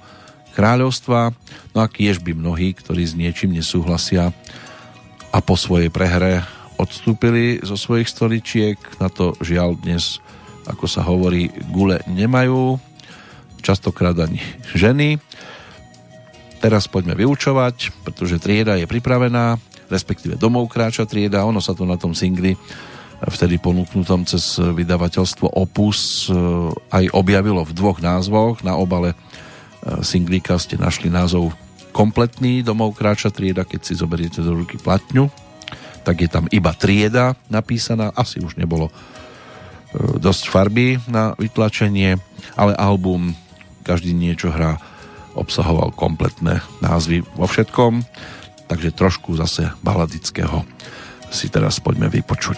kráľovstva. No a kiež by mnohí, ktorí s niečím nesúhlasia a po svojej prehre odstúpili zo svojich stoličiek. Na to žiaľ dnes ako sa hovorí, gule nemajú, častokrát ani ženy. Teraz poďme vyučovať, pretože trieda je pripravená, respektíve domov kráča trieda, ono sa to na tom singli vtedy ponúknutom cez vydavateľstvo Opus e, aj objavilo v dvoch názvoch. Na obale e, singlíka ste našli názov kompletný domov kráča trieda, keď si zoberiete do ruky platňu, tak je tam iba trieda napísaná, asi už nebolo dosť farby na vytlačenie, ale album každý niečo hrá obsahoval kompletné názvy vo všetkom, takže trošku zase baladického si teraz poďme vypočuť.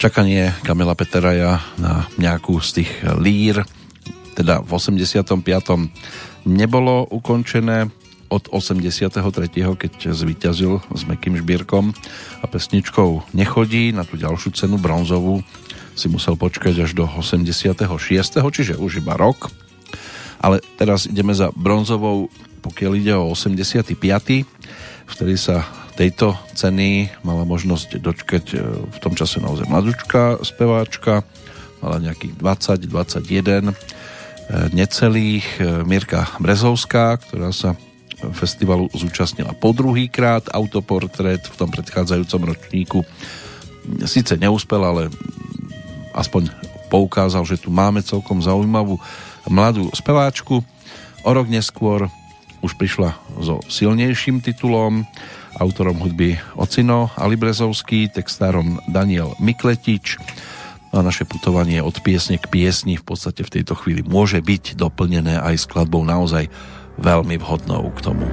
Čakanie Kamila Peteraja na nejakú z tých lír, teda v 85. nebolo ukončené od 83. keď zvíťazil s Mekým Žbírkom a pesničkou Nechodí na tú ďalšiu cenu bronzovú si musel počkať až do 86. čiže už iba rok. Ale teraz ideme za bronzovou, pokiaľ ide o 85. vtedy sa tejto ceny mala možnosť dočkať e, v tom čase naozaj mladúčka speváčka, mala nejakých 20, 21 e, necelých e, Mirka Brezovská, ktorá sa festivalu zúčastnila po druhý krát autoportrét v tom predchádzajúcom ročníku síce neúspel, ale aspoň poukázal, že tu máme celkom zaujímavú mladú speváčku. O rok neskôr už prišla so silnejším titulom autorom hudby Ocino Ali Brezovský, textárom Daniel Mikletič. No a naše putovanie od piesne k piesni v podstate v tejto chvíli môže byť doplnené aj skladbou naozaj veľmi vhodnou k tomu.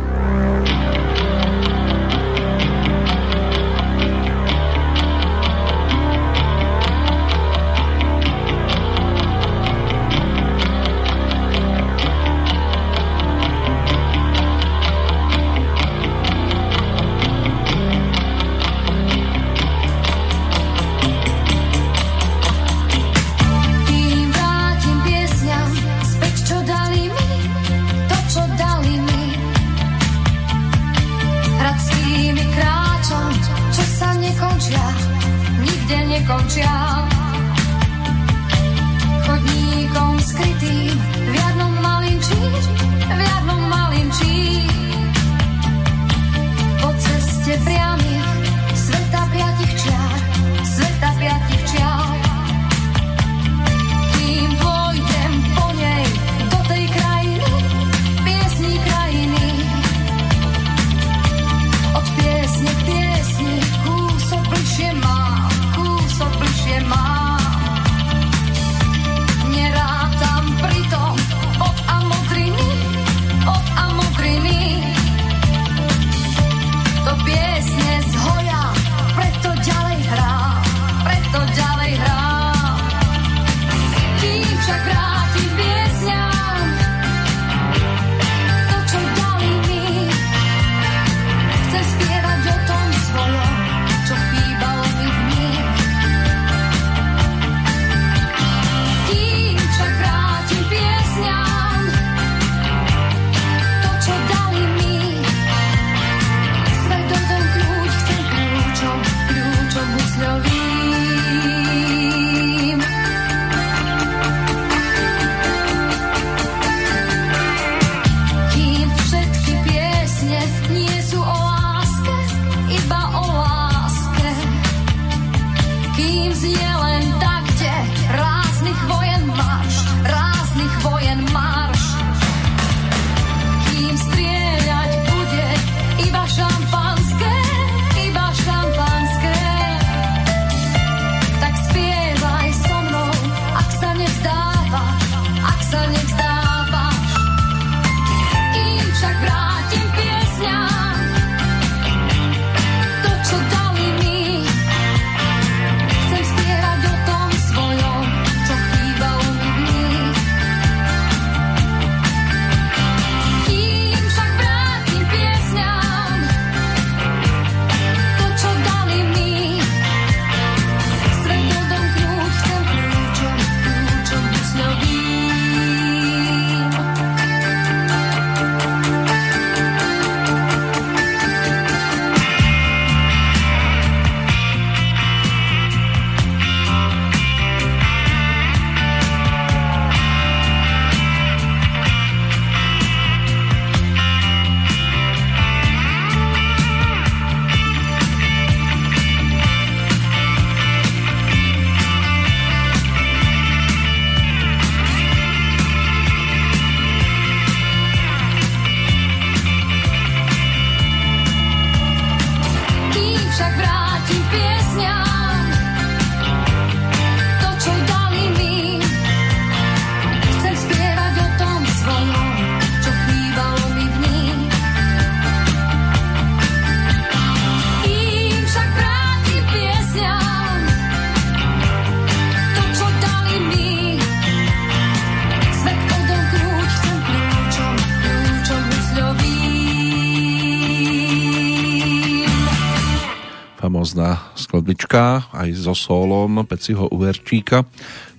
Skladbička aj so solom Peciho Uverčíka,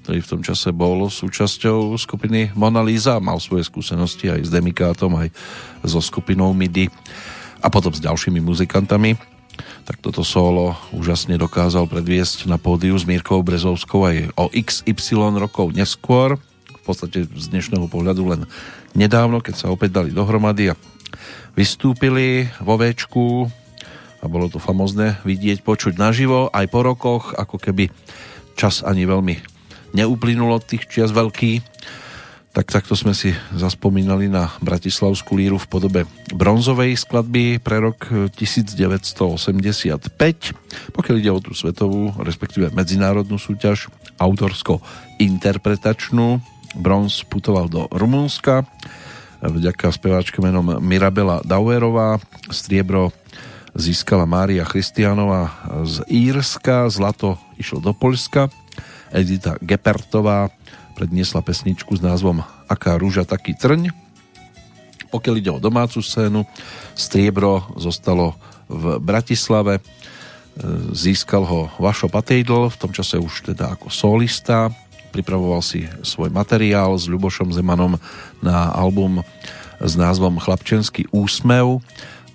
ktorý v tom čase bol súčasťou skupiny Mona Lisa, mal svoje skúsenosti aj s Demikátom, aj so skupinou MIDI a potom s ďalšími muzikantami. Tak toto solo úžasne dokázal predviesť na pódiu s Mírkou Brezovskou aj o XY rokov neskôr, v podstate z dnešného pohľadu len nedávno, keď sa opäť dali dohromady a vystúpili vo Včku a bolo to famozne vidieť, počuť naživo aj po rokoch, ako keby čas ani veľmi neuplynulo tých čias veľký, tak takto sme si zaspomínali na Bratislavskú líru v podobe bronzovej skladby pre rok 1985. Pokiaľ ide o tú svetovú, respektíve medzinárodnú súťaž autorsko-interpretačnú, bronz putoval do Rumunska vďaka speváčke menom Mirabela Dauerová, striebro získala Mária Christianova z Írska, zlato išlo do Polska. Edita Gepertová predniesla pesničku s názvom Aká rúža, taký trň. Pokiaľ ide o domácu scénu, striebro zostalo v Bratislave, e, získal ho Vašo Patejdl, v tom čase už teda ako solista, pripravoval si svoj materiál s Ľubošom Zemanom na album s názvom Chlapčenský úsmev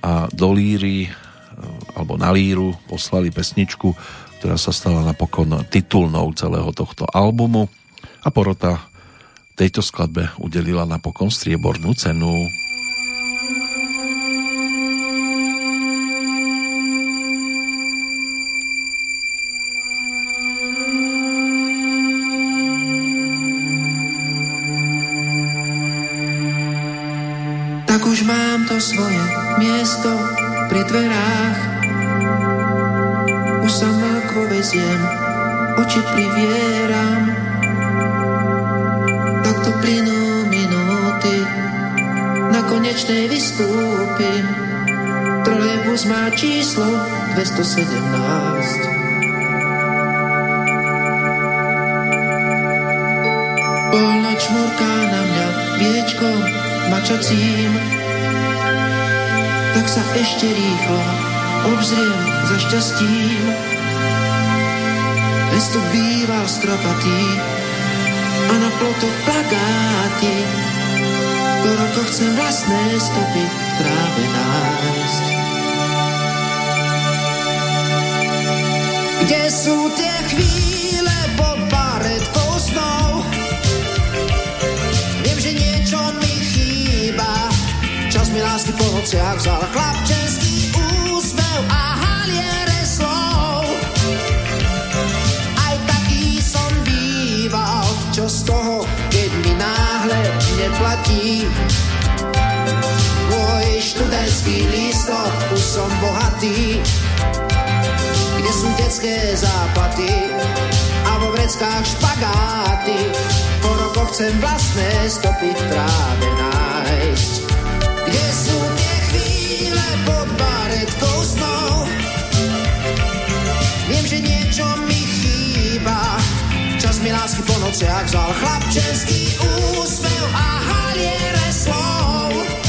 a do líry alebo na líru poslali pesničku ktorá sa stala napokon titulnou celého tohto albumu a porota tejto skladbe udelila napokon striebornú cenu. Tak už mám to svoje miesto pri dverách už sa mlkvo veziem, oči privieram. Takto plynú minúty, na konečnej vystúpim. Trolejbus má číslo 217. Polnoč murká na mňa viečkom mačacím, tak sa ešte rýchlo obzriem za šťastím. Mesto býva stropatý a na plotoch plagáty. Po rokoch chcem vlastné stopy v tráve nájsť. Kde sú tie chvíle pod baretkou snou? Viem, že niečo mi chýba. Čas mi lásky po nociach vzal chlapčenský neplatí. Môj študentský lístok, už som bohatý. Kde sú detské záplaty a vo vreckách špagáty. Po rokoch chcem vlastné stopy v tráve nájsť. Kde sú tie chvíle pod baretkou snou? Viem, že niečo mi chýba. Mi lásky po nociach vzal chlapčenský úsmev a haliere slov.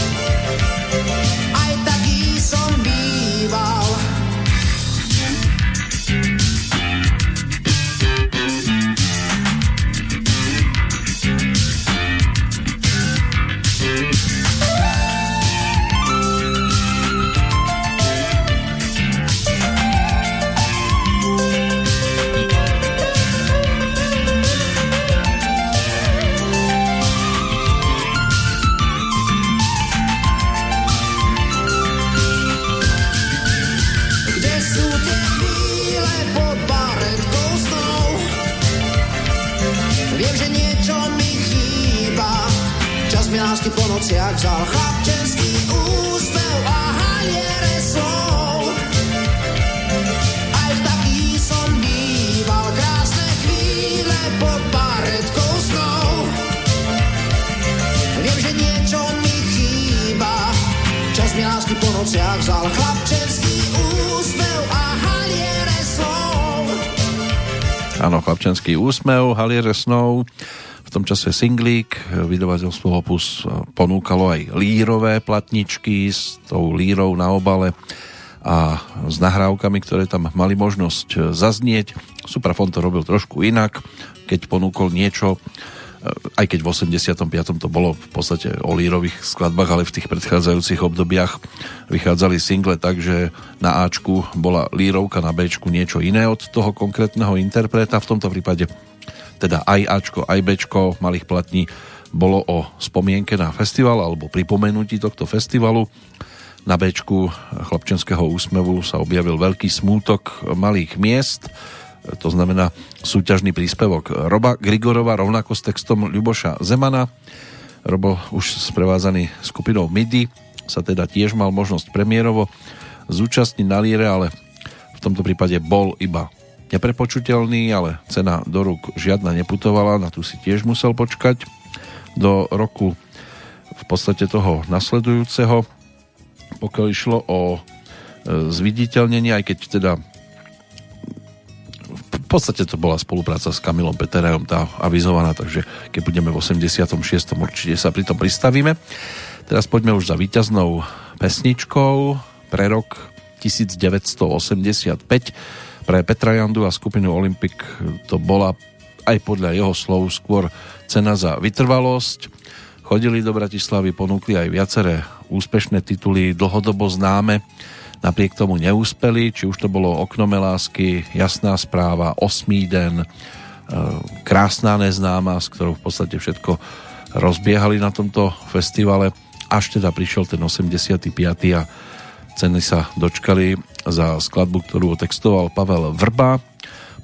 Úsmev, Haliere Snow, v tom čase singlík, vydavateľstvo Opus ponúkalo aj lírové platničky s tou lírou na obale a s nahrávkami, ktoré tam mali možnosť zaznieť. Suprafon to robil trošku inak, keď ponúkol niečo, aj keď v 85. to bolo v podstate o lírových skladbách, ale v tých predchádzajúcich obdobiach vychádzali single tak, že na Ačku bola lírovka, na Bčku niečo iné od toho konkrétneho interpreta. V tomto prípade teda aj Ačko, aj Bčko malých platní bolo o spomienke na festival alebo pripomenutí tohto festivalu. Na Bčku chlapčenského úsmevu sa objavil veľký smútok malých miest, to znamená súťažný príspevok. Roba Grigorova rovnako s textom Ľuboša Zemana. Robo už sprevázaný skupinou MIDI. Sa teda tiež mal možnosť premiérovo zúčastniť na líre, ale v tomto prípade bol iba neprepočutelný, ale cena do rúk žiadna neputovala, na tu si tiež musel počkať. Do roku v podstate toho nasledujúceho, pokiaľ išlo o e, zviditeľnenie, aj keď teda v podstate to bola spolupráca s Kamilom Peterajom tá avizovaná, takže keď budeme v 86. určite sa pri tom pristavíme. Teraz poďme už za víťaznou pesničkou pre rok 1985. Pre Petra Jandu a skupinu Olympic to bola aj podľa jeho slov skôr cena za vytrvalosť. Chodili do Bratislavy, ponúkli aj viaceré úspešné tituly, dlhodobo známe napriek tomu neúspeli, či už to bolo Oknome lásky, Jasná správa, Osmý den, e, Krásná neznáma, s ktorou v podstate všetko rozbiehali na tomto festivale, až teda prišiel ten 85. a ceny sa dočkali za skladbu, ktorú otextoval Pavel Vrba.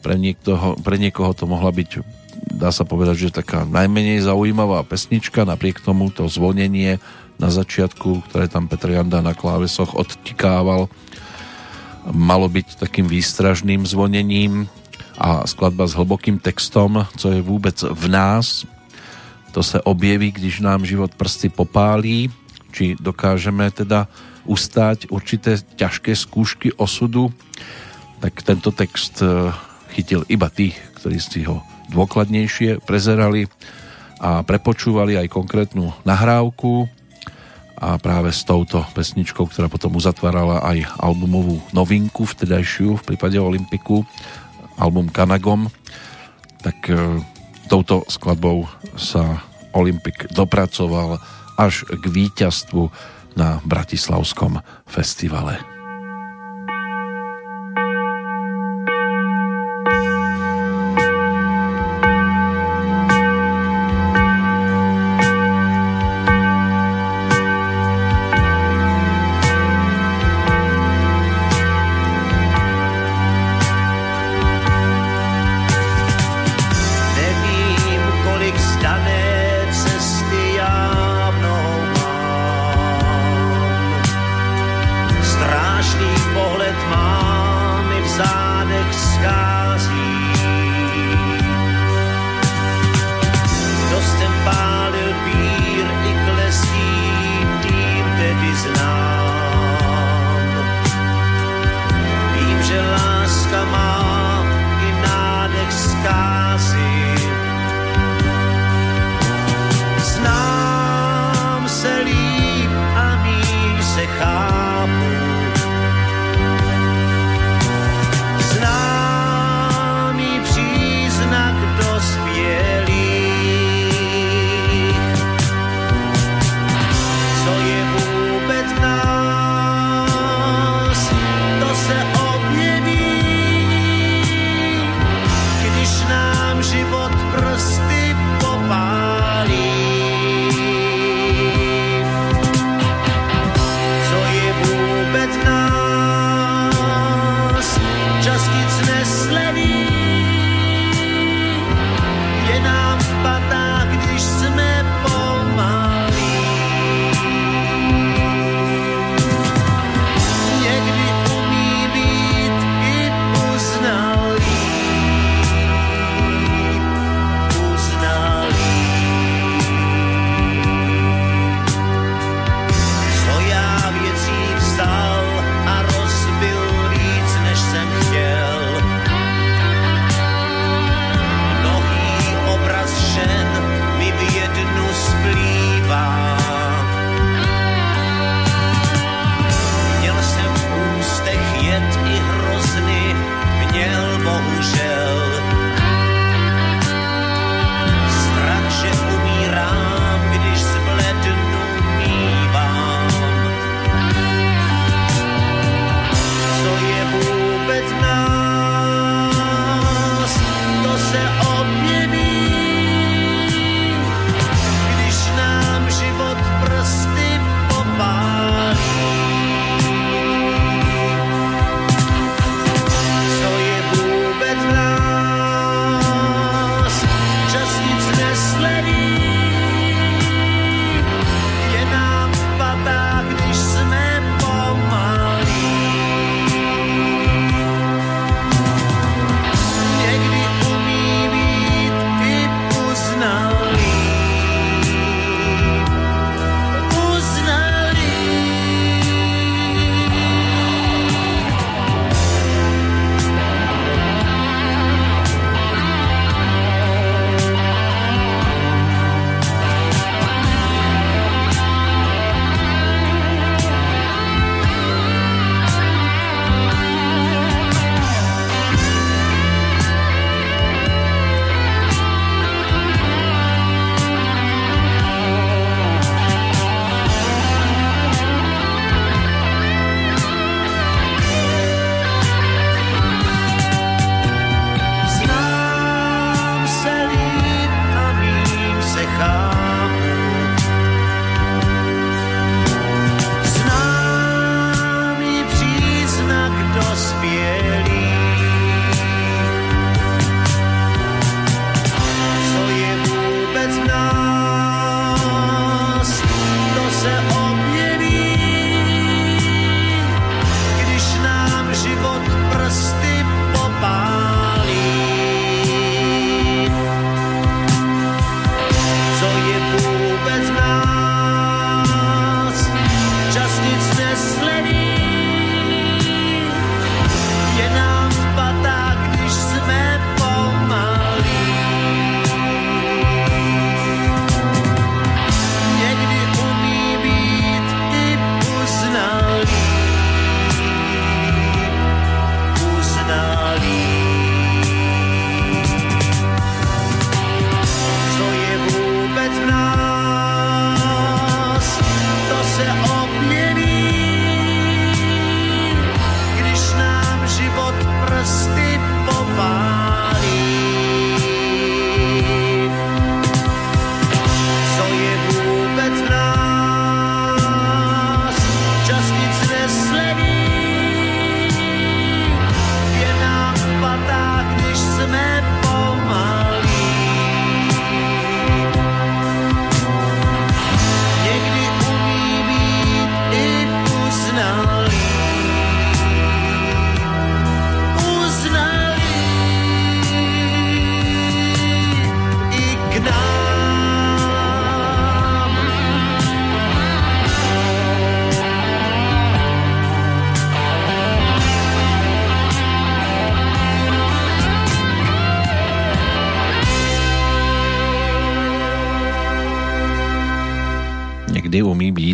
Pre, niektoho, pre niekoho to mohla byť dá sa povedať, že taká najmenej zaujímavá pesnička, napriek tomu to zvonenie na začiatku, ktoré tam Petr Janda na klávesoch odtikával, malo byť takým výstražným zvonením a skladba s hlbokým textom, co je vůbec v nás. To se objeví, když nám život prsty popálí, či dokážeme teda ustáť určité ťažké skúšky osudu, tak tento text eh, chytil iba tých, ktorí si ho dôkladnejšie prezerali a prepočúvali aj konkrétnu nahrávku a práve s touto pesničkou, ktorá potom uzatvárala aj albumovú novinku vtedajšiu v prípade Olympiku, album Kanagom, tak e, touto skladbou sa Olympik dopracoval až k víťazstvu na Bratislavskom festivale.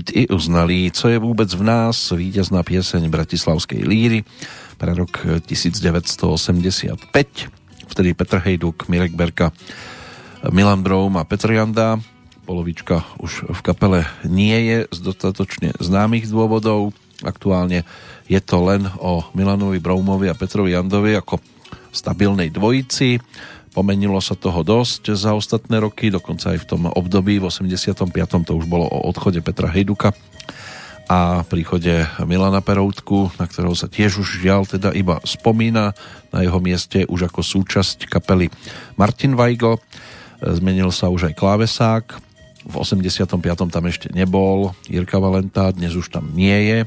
Byť i uznalý, co je vôbec v nás, víťazná pieseň Bratislavskej líry pre rok 1985, vtedy Petr Hejduk, Mirek Berka, Milan Broum a Petr Janda. Polovička už v kapele nie je z dostatočne známych dôvodov. Aktuálne je to len o Milanovi Broumovi a Petrovi Jandovi ako stabilnej dvojici. Pomenilo sa toho dosť za ostatné roky, dokonca aj v tom období v 85. to už bolo o odchode Petra Hejduka a príchode Milana Peroutku, na ktorého sa tiež už žiaľ teda iba spomína. Na jeho mieste už ako súčasť kapely Martin Weigl. Zmenil sa už aj klávesák. V 85. tam ešte nebol. Jirka Valenta dnes už tam nie je.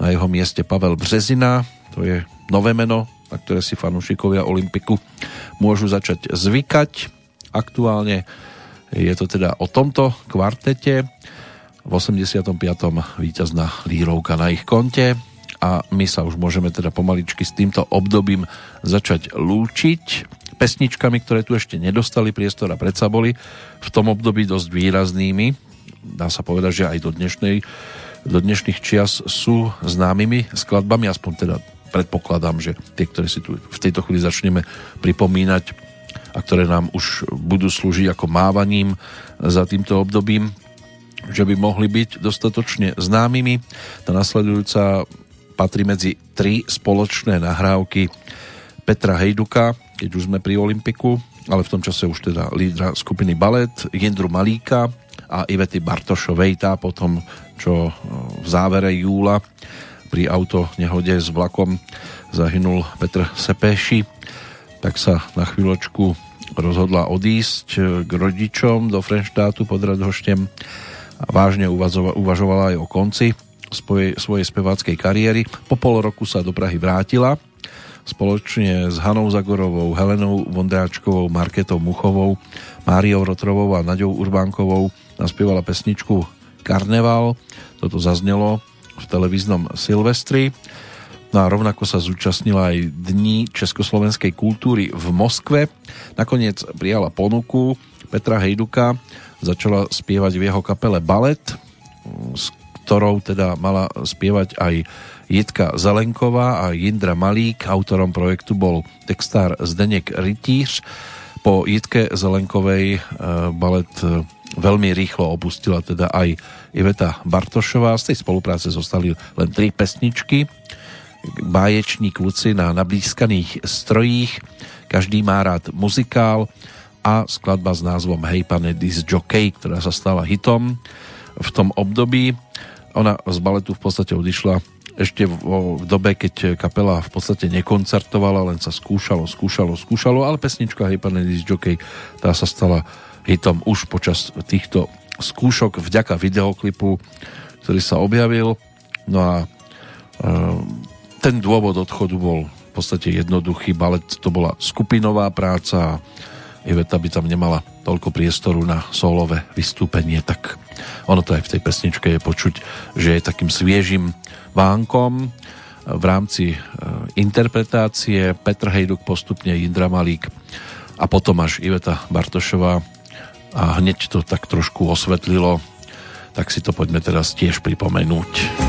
Na jeho mieste Pavel Březina, to je nové meno, na ktoré si fanúšikovia Olympiku môžu začať zvykať. Aktuálne je to teda o tomto kvartete. V 85. víťazná lírovka na ich konte a my sa už môžeme teda pomaličky s týmto obdobím začať lúčiť pesničkami, ktoré tu ešte nedostali priestor a predsa boli v tom období dosť výraznými. Dá sa povedať, že aj do dnešnej do dnešných čias sú známymi skladbami, aspoň teda predpokladám, že tie, ktoré si tu v tejto chvíli začneme pripomínať a ktoré nám už budú slúžiť ako mávaním za týmto obdobím, že by mohli byť dostatočne známymi. Tá nasledujúca patrí medzi tri spoločné nahrávky Petra Hejduka, keď už sme pri Olympiku, ale v tom čase už teda lídra skupiny Balet, Jindru Malíka a Ivety Bartošovej, tá potom, čo v závere júla pri auto nehode s vlakom zahynul Petr Sepéši, tak sa na chvíľočku rozhodla odísť k rodičom do Frenštátu pod Radhoštem a vážne uvažovala aj o konci svojej, svojej speváckej kariéry. Po pol roku sa do Prahy vrátila spoločne s Hanou Zagorovou, Helenou Vondráčkovou, Marketou Muchovou, Máriou Rotrovou a Naďou Urbánkovou naspievala pesničku Karneval. Toto zaznelo v televíznom Silvestri. No a rovnako sa zúčastnila aj Dní československej kultúry v Moskve. Nakoniec prijala ponuku Petra Hejduka, začala spievať v jeho kapele Balet, s ktorou teda mala spievať aj Jitka Zelenková a Jindra Malík. Autorom projektu bol textár Zdenek Rytíř. Po Jitke Zelenkovej balet veľmi rýchlo opustila teda aj Iveta Bartošová. Z tej spolupráce zostali len tri pesničky. Báječní kluci na nablískaných strojích, každý má rád muzikál a skladba s názvom Hej pane Dis Jockey, ktorá sa stala hitom v tom období. Ona z baletu v podstate odišla ešte v, dobe, keď kapela v podstate nekoncertovala, len sa skúšalo, skúšalo, skúšalo, ale pesnička Hej pane Dis Jockey, tá sa stala hitom už počas týchto skúšok vďaka videoklipu, ktorý sa objavil. No a e, ten dôvod odchodu bol v podstate jednoduchý. Balet to bola skupinová práca a Iveta by tam nemala toľko priestoru na solové vystúpenie, tak ono to aj v tej pesničke je počuť, že je takým sviežim vánkom v rámci e, interpretácie Petr Hejduk postupne Indra Malík a potom až Iveta Bartošová a hneď to tak trošku osvetlilo tak si to poďme teraz tiež pripomenúť.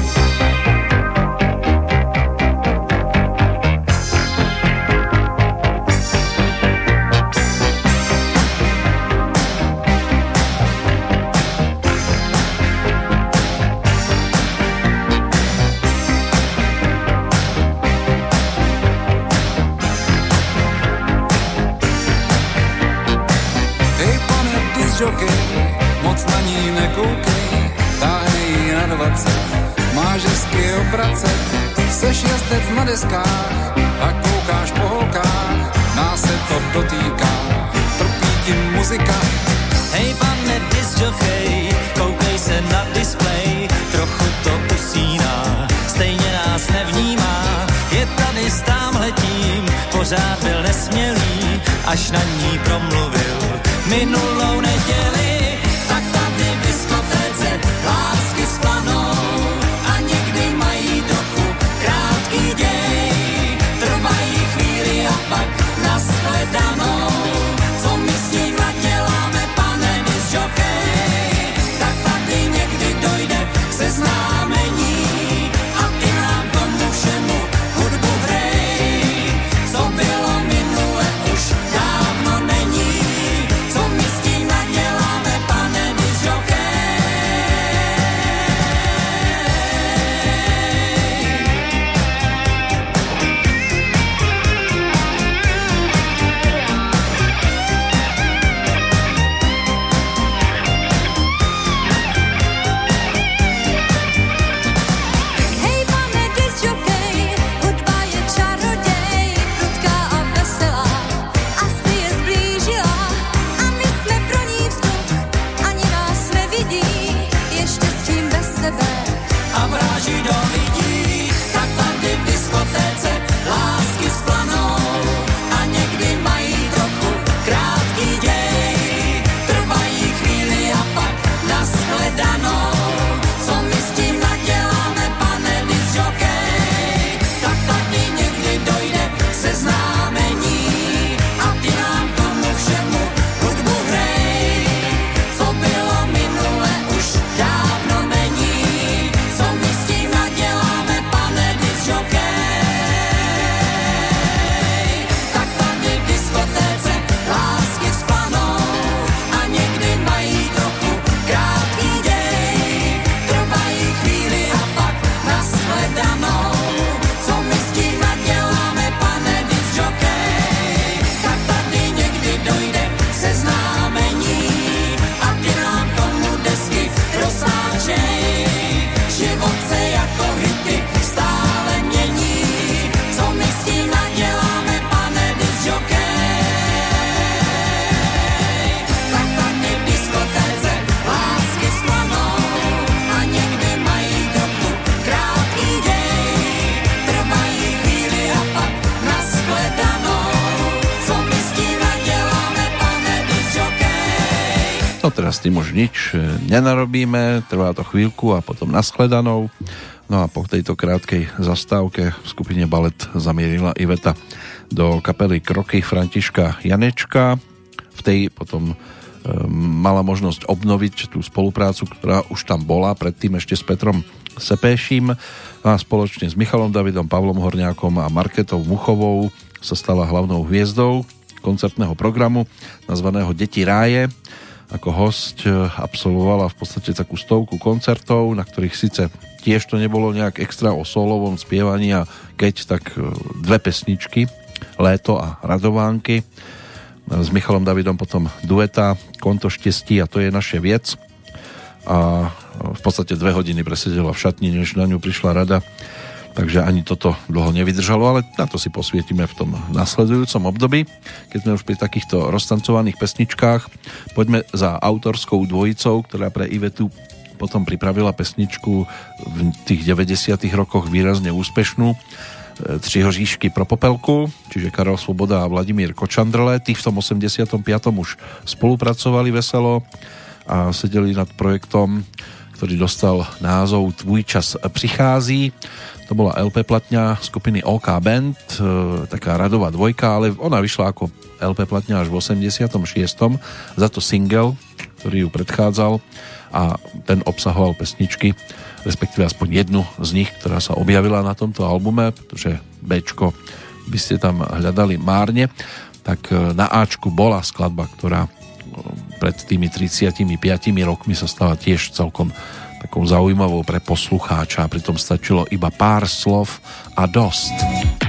Tým nenarobíme, trvá to chvíľku a potom naskledanou. No a po tejto krátkej zastávke v skupine Balet zamierila Iveta do kapely Kroky Františka Janečka. V tej potom e, mala možnosť obnoviť tú spoluprácu, ktorá už tam bola, predtým ešte s Petrom Sepéším a spoločne s Michalom Davidom, Pavlom Horňákom a Marketou Muchovou sa stala hlavnou hviezdou koncertného programu nazvaného Deti ráje ako host e, absolvovala v podstate takú stovku koncertov, na ktorých síce tiež to nebolo nejak extra o solovom spievaní a keď tak e, dve pesničky Léto a Radovánky. S Michalom Davidom potom dueta Konto štestí a to je naše viec a v podstate dve hodiny presedela v šatni, než na ňu prišla rada takže ani toto dlho nevydržalo, ale na to si posvietime v tom nasledujúcom období. Keď sme už pri takýchto roztancovaných pesničkách, poďme za autorskou dvojicou, ktorá pre Ivetu potom pripravila pesničku v tých 90 rokoch výrazne úspešnú Tři hoříšky pro popelku, čiže Karel Svoboda a Vladimír Kočandrle. Tí v tom 85. už spolupracovali veselo a sedeli nad projektom, ktorý dostal názov Tvůj čas přichází. To bola LP platňa skupiny OK Band, e, taká radová dvojka, ale ona vyšla ako LP platňa až v 86. Za to single, ktorý ju predchádzal a ten obsahoval pesničky, respektíve aspoň jednu z nich, ktorá sa objavila na tomto albume, pretože Bčko by ste tam hľadali márne, tak e, na Ačku bola skladba, ktorá e, pred tými 35 rokmi sa stala tiež celkom takou zaujímavou pre poslucháča a pritom stačilo iba pár slov a dost.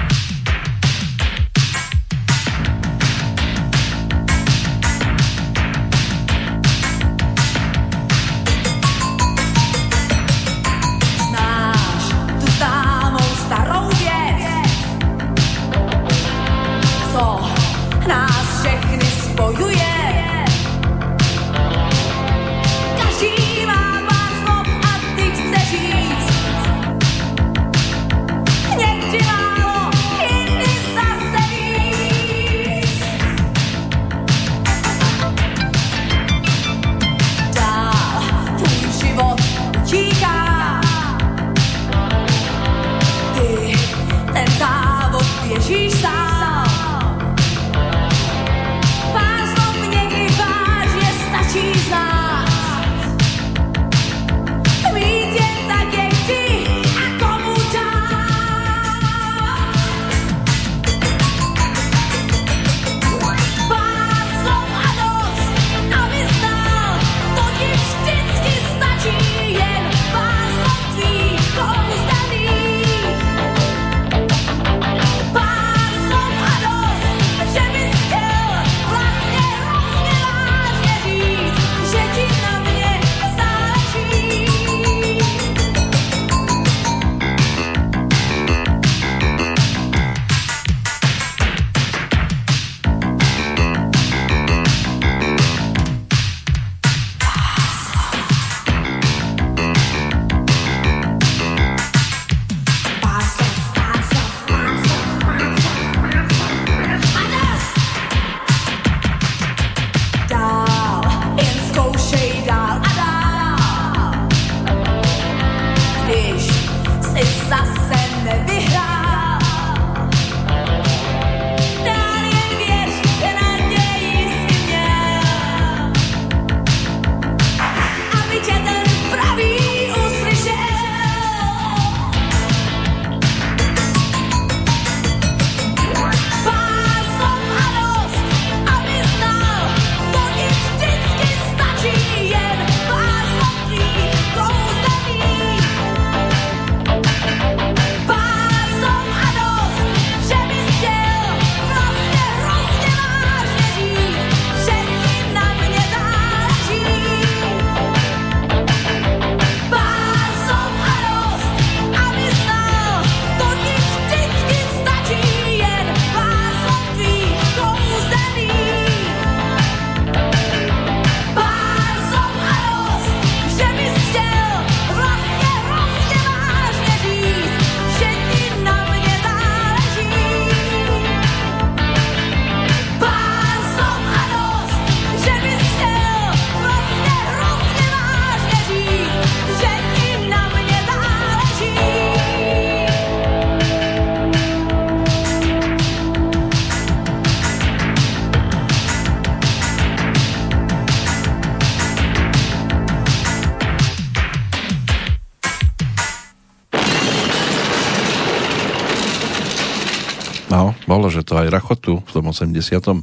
85.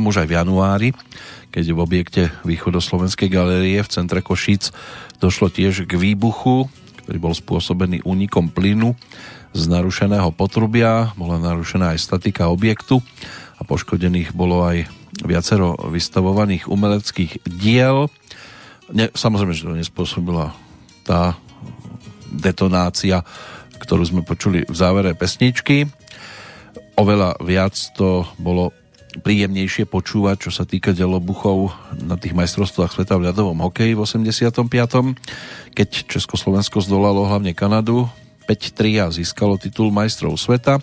už aj v januári, keď v objekte východoslovenskej galérie v centre Košíc došlo tiež k výbuchu, ktorý bol spôsobený únikom plynu z narušeného potrubia, bola narušená aj statika objektu a poškodených bolo aj viacero vystavovaných umeleckých diel. Ne, samozrejme, že to nespôsobila tá detonácia, ktorú sme počuli v závere pesničky oveľa viac to bolo príjemnejšie počúvať, čo sa týka delobuchov na tých majstrovstvách sveta v ľadovom hokeji v 85. Keď Československo zdolalo hlavne Kanadu 5-3 a získalo titul majstrov sveta.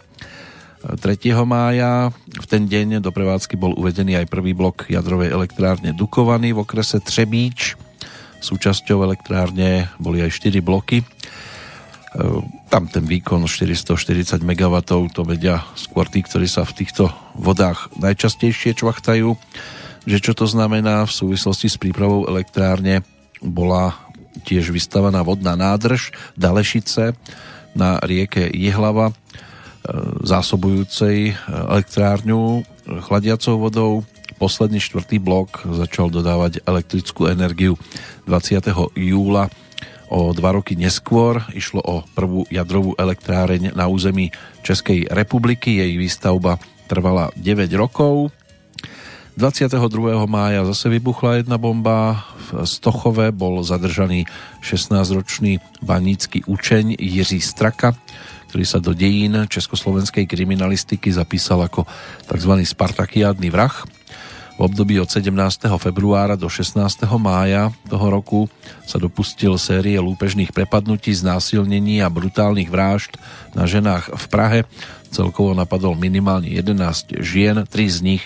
3. mája v ten deň do prevádzky bol uvedený aj prvý blok jadrovej elektrárne Dukovany v okrese Třebíč. Súčasťou elektrárne boli aj 4 bloky. E, Tam ten výkon 440 MW to vedia skôr tí, ktorí sa v týchto vodách najčastejšie čvachtajú. Že čo to znamená v súvislosti s prípravou elektrárne bola tiež vystavaná vodná nádrž Dalešice na rieke Jihlava zásobujúcej elektrárňu chladiacou vodou. Posledný štvrtý blok začal dodávať elektrickú energiu 20. júla o dva roky neskôr. Išlo o prvú jadrovú elektráreň na území Českej republiky. Jej výstavba trvala 9 rokov. 22. mája zase vybuchla jedna bomba. V Stochove bol zadržaný 16-ročný banícky učeň Jiří Straka, ktorý sa do dejín československej kriminalistiky zapísal ako tzv. spartakiádny vrah. V období od 17. februára do 16. mája toho roku sa dopustil série lúpežných prepadnutí, znásilnení a brutálnych vražd na ženách v Prahe. Celkovo napadol minimálne 11 žien, tri z nich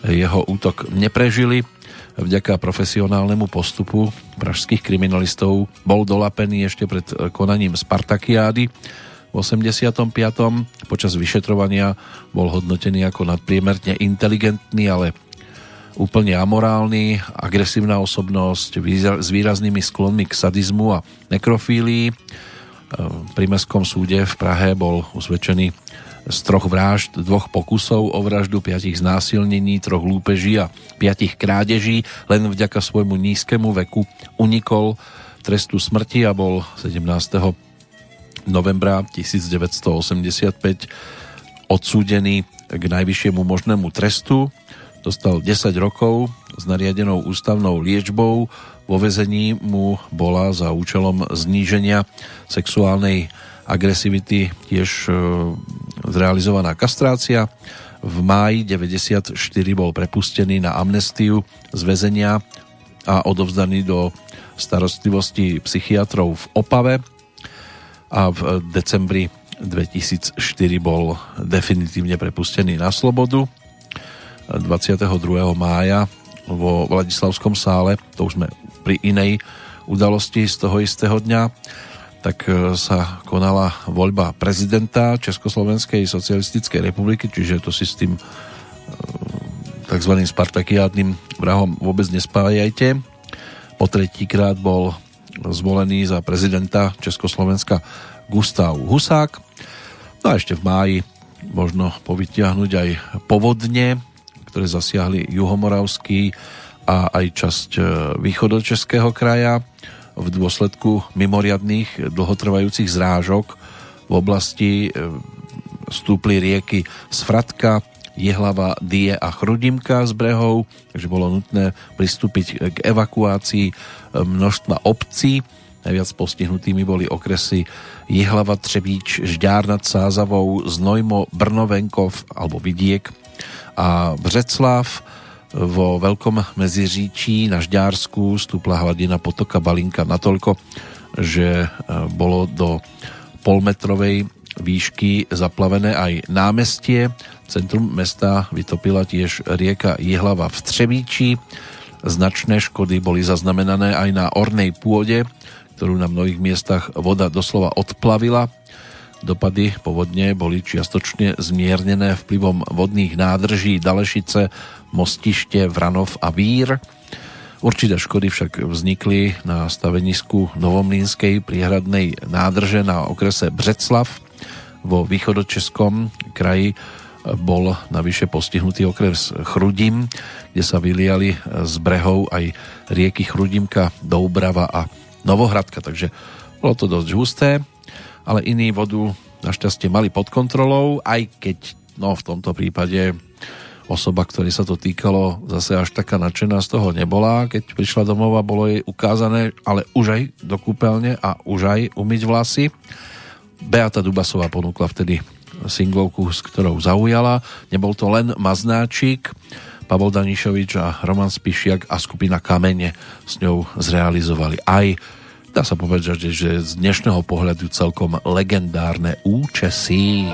jeho útok neprežili. Vďaka profesionálnemu postupu pražských kriminalistov bol dolapený ešte pred konaním Spartakiády v 85. Počas vyšetrovania bol hodnotený ako nadpriemerne inteligentný, ale úplne amorálny, agresívna osobnosť s výraznými sklonmi k sadizmu a nekrofílii. Pri Mestskom súde v Prahe bol usvedčený z troch vražd, dvoch pokusov o vraždu, piatich znásilnení, troch lúpeží a piatich krádeží. Len vďaka svojmu nízkemu veku unikol trestu smrti a bol 17 novembra 1985 odsúdený k najvyššiemu možnému trestu. Dostal 10 rokov s nariadenou ústavnou liečbou. Vo vezení mu bola za účelom zníženia sexuálnej agresivity tiež e, zrealizovaná kastrácia. V máji 94 bol prepustený na amnestiu z väzenia a odovzdaný do starostlivosti psychiatrov v Opave a v decembri 2004 bol definitívne prepustený na slobodu. 22. mája vo Vladislavskom sále, to už sme pri inej udalosti z toho istého dňa, tak e, sa konala voľba prezidenta Československej socialistickej republiky, čiže to si s tým tzv. spartakiádnym vrahom vôbec nespájajte. Po tretíkrát bol zvolený za prezidenta Československa Gustav Husák. No a ešte v máji možno povytiahnuť aj povodne, ktoré zasiahli Juhomoravský a aj časť e, východočeského kraja v dôsledku mimoriadných dlhotrvajúcich zrážok v oblasti e, stúpli rieky Sfratka, Jehlava, Die a Chrudimka z brehov, takže bolo nutné pristúpiť k evakuácii množstva obcí. Najviac postihnutými boli okresy Jihlava, Třebíč, Žďár nad Sázavou, Znojmo, Brnovenkov alebo Vidiek a Břeclav. Vo Veľkom Meziříčí na Žďársku stúpla hladina potoka Balinka natoľko, že e, bolo do polmetrovej výšky zaplavené aj námestie. Centrum mesta vytopila tiež rieka Jihlava v Třebíči Značné škody boli zaznamenané aj na ornej pôde, ktorú na mnohých miestach voda doslova odplavila. Dopady povodne boli čiastočne zmiernené vplyvom vodných nádrží Dalešice, Mostište, Vranov a Vír. Určité škody však vznikli na stavenisku Novomlínskej priehradnej nádrže na okrese Břeclav. Vo východočeskom kraji bol navyše postihnutý okres Chrudim, kde sa vyliali z brehov aj rieky Chrudimka, Doubrava a Novohradka, takže bolo to dosť husté, ale iní vodu našťastie mali pod kontrolou, aj keď no, v tomto prípade osoba, ktorý sa to týkalo, zase až taká nadšená z toho nebola, keď prišla domov a bolo jej ukázané, ale už aj do kúpeľne a už aj umyť vlasy. Beata Dubasová ponúkla vtedy singlovku, s ktorou zaujala. Nebol to len Maznáčik, Pavol Danišovič a Roman Spišiak a skupina Kamene s ňou zrealizovali aj dá sa povedať, že z dnešného pohľadu celkom legendárne účesy.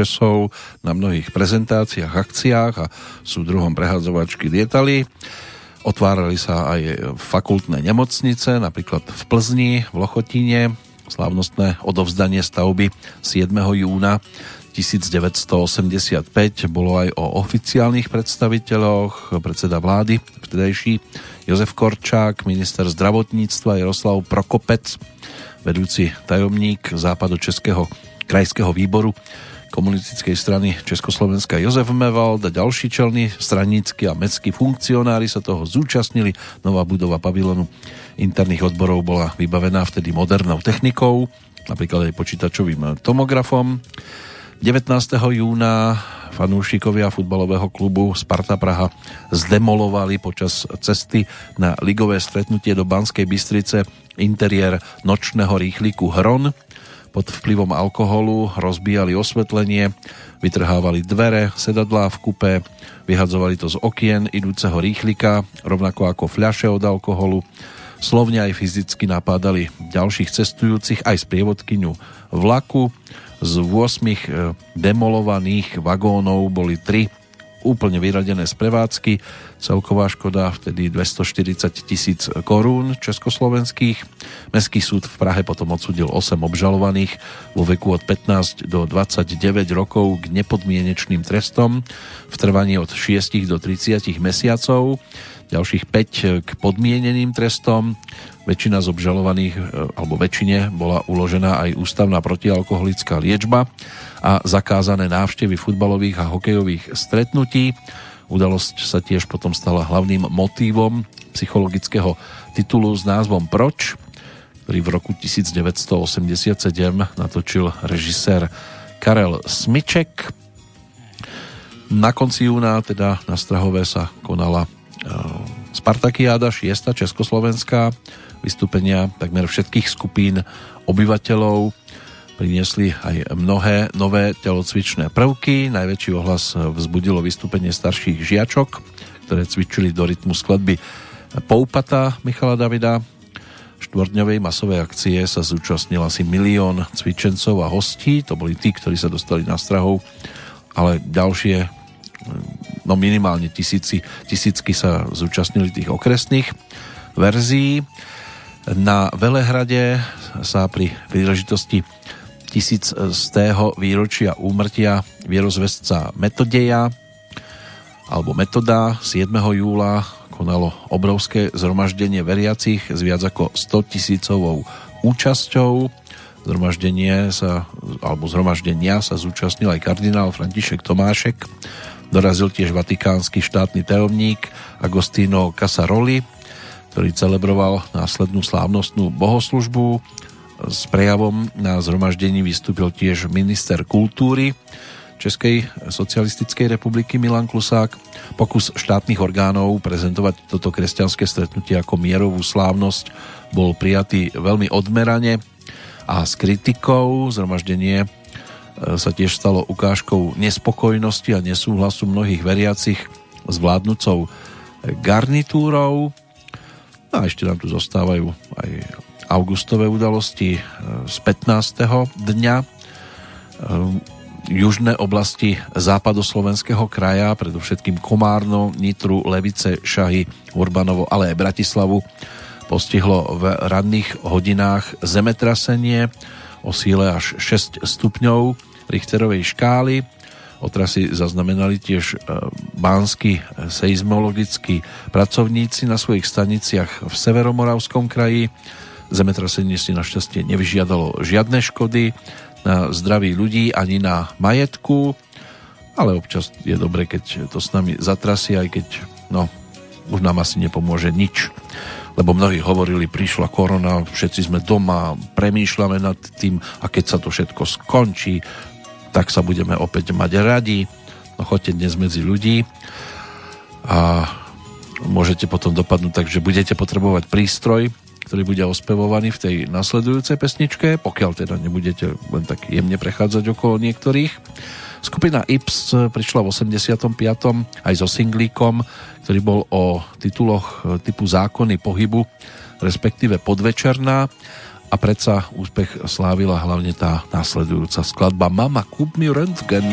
Účesov na mnohých prezentáciách, akciách a sú druhom prehadzovačky lietali. Otvárali sa aj fakultné nemocnice, napríklad v Plzni, v Lochotine, slávnostné odovzdanie stavby 7. júna 1985 bolo aj o oficiálnych predstaviteľoch, predseda vlády vtedajší Jozef Korčák, minister zdravotníctva Jaroslav Prokopec, vedúci tajomník západočeského krajského výboru komunistickej strany Československa Jozef Mevald a ďalší čelní stranícky a mestskí funkcionári sa toho zúčastnili. Nová budova pavilonu interných odborov bola vybavená vtedy modernou technikou, napríklad aj počítačovým tomografom. 19. júna fanúšikovia futbalového klubu Sparta Praha zdemolovali počas cesty na ligové stretnutie do Banskej Bystrice interiér nočného rýchliku Hron. Pod vplyvom alkoholu rozbíjali osvetlenie, vytrhávali dvere, sedadlá v kupe, vyhadzovali to z okien idúceho rýchlika, rovnako ako fľaše od alkoholu. Slovne aj fyzicky napádali ďalších cestujúcich aj sprievodkyňu vlaku. Z 8 demolovaných vagónov boli 3 úplne vyradené z prevádzky. Celková škoda vtedy 240 tisíc korún československých. Mestský súd v Prahe potom odsudil 8 obžalovaných vo veku od 15 do 29 rokov k nepodmienečným trestom v trvaní od 6 do 30 mesiacov. Ďalších 5 k podmieneným trestom. Väčšina z obžalovaných, alebo väčšine, bola uložená aj ústavná protialkoholická liečba a zakázané návštevy futbalových a hokejových stretnutí. Udalosť sa tiež potom stala hlavným motívom psychologického titulu s názvom Proč, ktorý v roku 1987 natočil režisér Karel Smyček. Na konci júna, teda na Strahové sa konala Spartakiáda 6. Československá, vystúpenia takmer všetkých skupín obyvateľov priniesli aj mnohé nové telocvičné prvky. Najväčší ohlas vzbudilo vystúpenie starších žiačok, ktoré cvičili do rytmu skladby Poupata Michala Davida. Štvordňovej masovej akcie sa zúčastnil asi milión cvičencov a hostí. To boli tí, ktorí sa dostali na strahov, ale ďalšie no minimálne tisíci, tisícky sa zúčastnili tých okresných verzií. Na Velehrade sa pri príležitosti tisíc z tého výročia úmrtia vierozvestca Metodeja alebo Metoda 7. júla konalo obrovské zhromaždenie veriacich s viac ako 100 tisícovou účasťou. Zhromaždenie sa, alebo zhromaždenia sa zúčastnil aj kardinál František Tomášek. Dorazil tiež vatikánsky štátny tajomník Agostino Casaroli, ktorý celebroval následnú slávnostnú bohoslužbu s prejavom na zhromaždení vystúpil tiež minister kultúry Českej socialistickej republiky Milan Klusák. Pokus štátnych orgánov prezentovať toto kresťanské stretnutie ako mierovú slávnosť bol prijatý veľmi odmerane a s kritikou. Zhromaždenie sa tiež stalo ukážkou nespokojnosti a nesúhlasu mnohých veriacich s vládnucou garnitúrou. No a ešte nám tu zostávajú aj augustové udalosti e, z 15. dňa. E, južné oblasti západoslovenského kraja, predovšetkým Komárno, Nitru, Levice, Šahy, Urbanovo, ale aj Bratislavu, postihlo v ranných hodinách zemetrasenie o síle až 6 stupňov Richterovej škály. Otrasy zaznamenali tiež e, bánsky seizmologickí pracovníci na svojich staniciach v Severomoravskom kraji Zemetrasenie si našťastie nevyžiadalo žiadne škody na zdraví ľudí ani na majetku, ale občas je dobre, keď to s nami zatrasie, aj keď no, už nám asi nepomôže nič. Lebo mnohí hovorili, prišla korona, všetci sme doma, premýšľame nad tým a keď sa to všetko skončí, tak sa budeme opäť mať radi. No choďte dnes medzi ľudí a môžete potom dopadnúť tak, že budete potrebovať prístroj, ktorý bude ospevovaný v tej nasledujúcej pesničke, pokiaľ teda nebudete len tak jemne prechádzať okolo niektorých. Skupina Ips prišla v 85. aj so singlíkom, ktorý bol o tituloch typu Zákony pohybu, respektíve Podvečerná a predsa úspech slávila hlavne tá následujúca skladba Mama, kúp mi rentgen.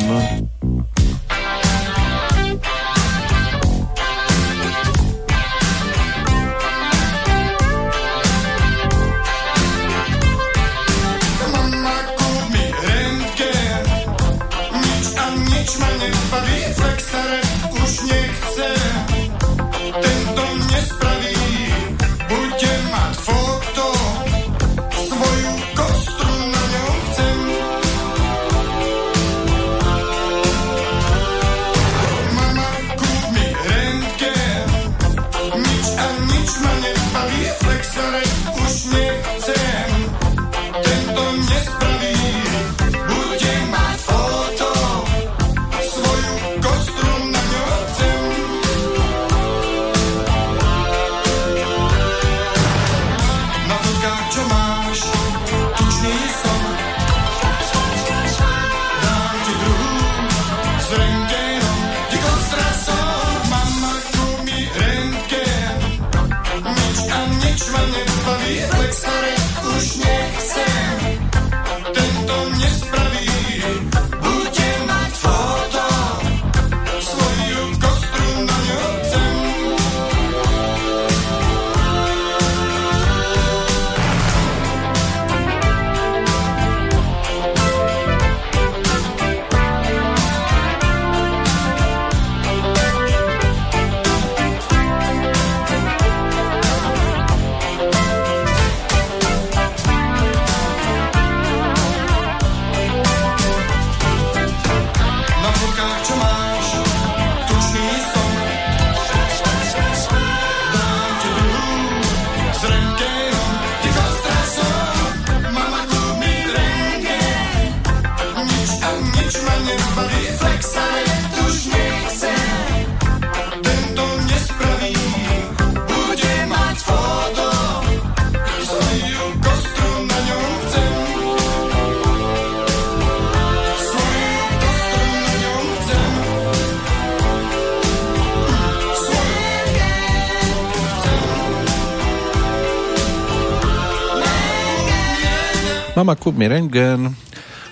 Mama kúp mi rengen,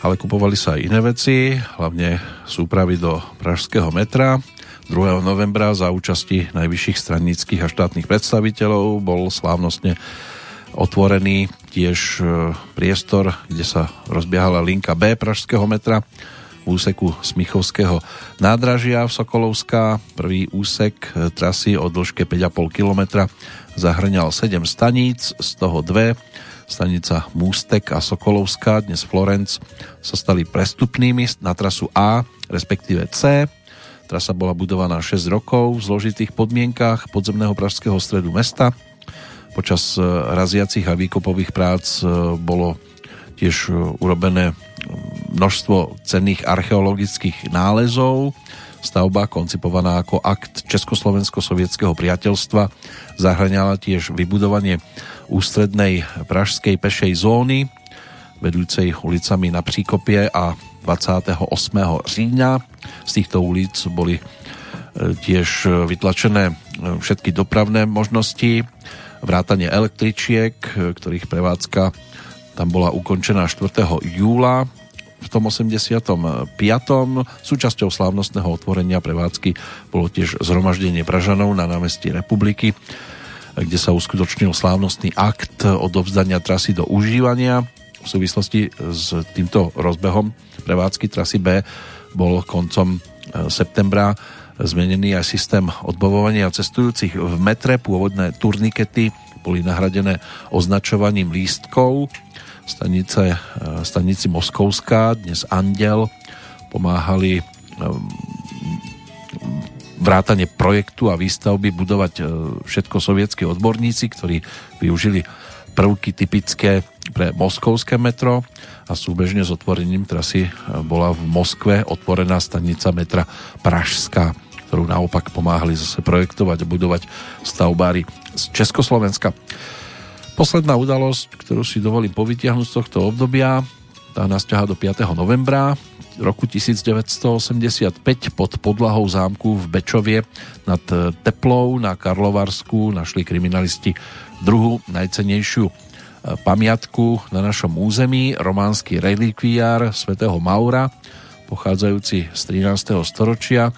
ale kupovali sa aj iné veci, hlavne súpravy do pražského metra. 2. novembra za účasti najvyšších stranických a štátnych predstaviteľov bol slávnostne otvorený tiež e, priestor, kde sa rozbiehala linka B pražského metra v úseku Smichovského nádražia v Sokolovská. Prvý úsek e, trasy o dĺžke 5,5 km zahrňal 7 staníc, z toho dve stanica Mústek a Sokolovská, dnes Florenc, sa stali prestupnými na trasu A, respektíve C. Trasa bola budovaná 6 rokov v zložitých podmienkách podzemného pražského stredu mesta. Počas e, raziacich a výkopových prác e, bolo tiež e, urobené množstvo cenných archeologických nálezov. Stavba, koncipovaná ako akt Československo-sovietského priateľstva, zahrňala tiež vybudovanie ústrednej pražskej pešej zóny, vedúcej ulicami na Příkopie a 28. října. Z týchto ulic boli e, tiež vytlačené e, všetky dopravné možnosti, vrátanie električiek, e, ktorých prevádzka tam bola ukončená 4. júla v tom 85. Súčasťou slávnostného otvorenia prevádzky bolo tiež zhromaždenie Pražanov na námestí Republiky, kde sa uskutočnil slávnostný akt odovzdania trasy do užívania. V súvislosti s týmto rozbehom prevádzky trasy B bol koncom e, septembra zmenený aj systém odbavovania cestujúcich v metre. Pôvodné turnikety boli nahradené označovaním lístkov. Stanice, e, stanici Moskovská, dnes Andel, pomáhali vrátane projektu a výstavby budovať e, všetko sovietskí odborníci, ktorí využili prvky typické pre moskovské metro a súbežne s otvorením trasy e, bola v Moskve otvorená stanica metra Pražská, ktorú naopak pomáhali zase projektovať a budovať stavbári z Československa. Posledná udalosť, ktorú si dovolím povytiahnuť z tohto obdobia, tá nás do 5. novembra roku 1985 pod podlahou zámku v Bečovie nad Teplou na Karlovarsku našli kriminalisti druhú najcenejšiu e, pamiatku na našom území, románsky relikviár svätého Maura, pochádzajúci z 13. storočia.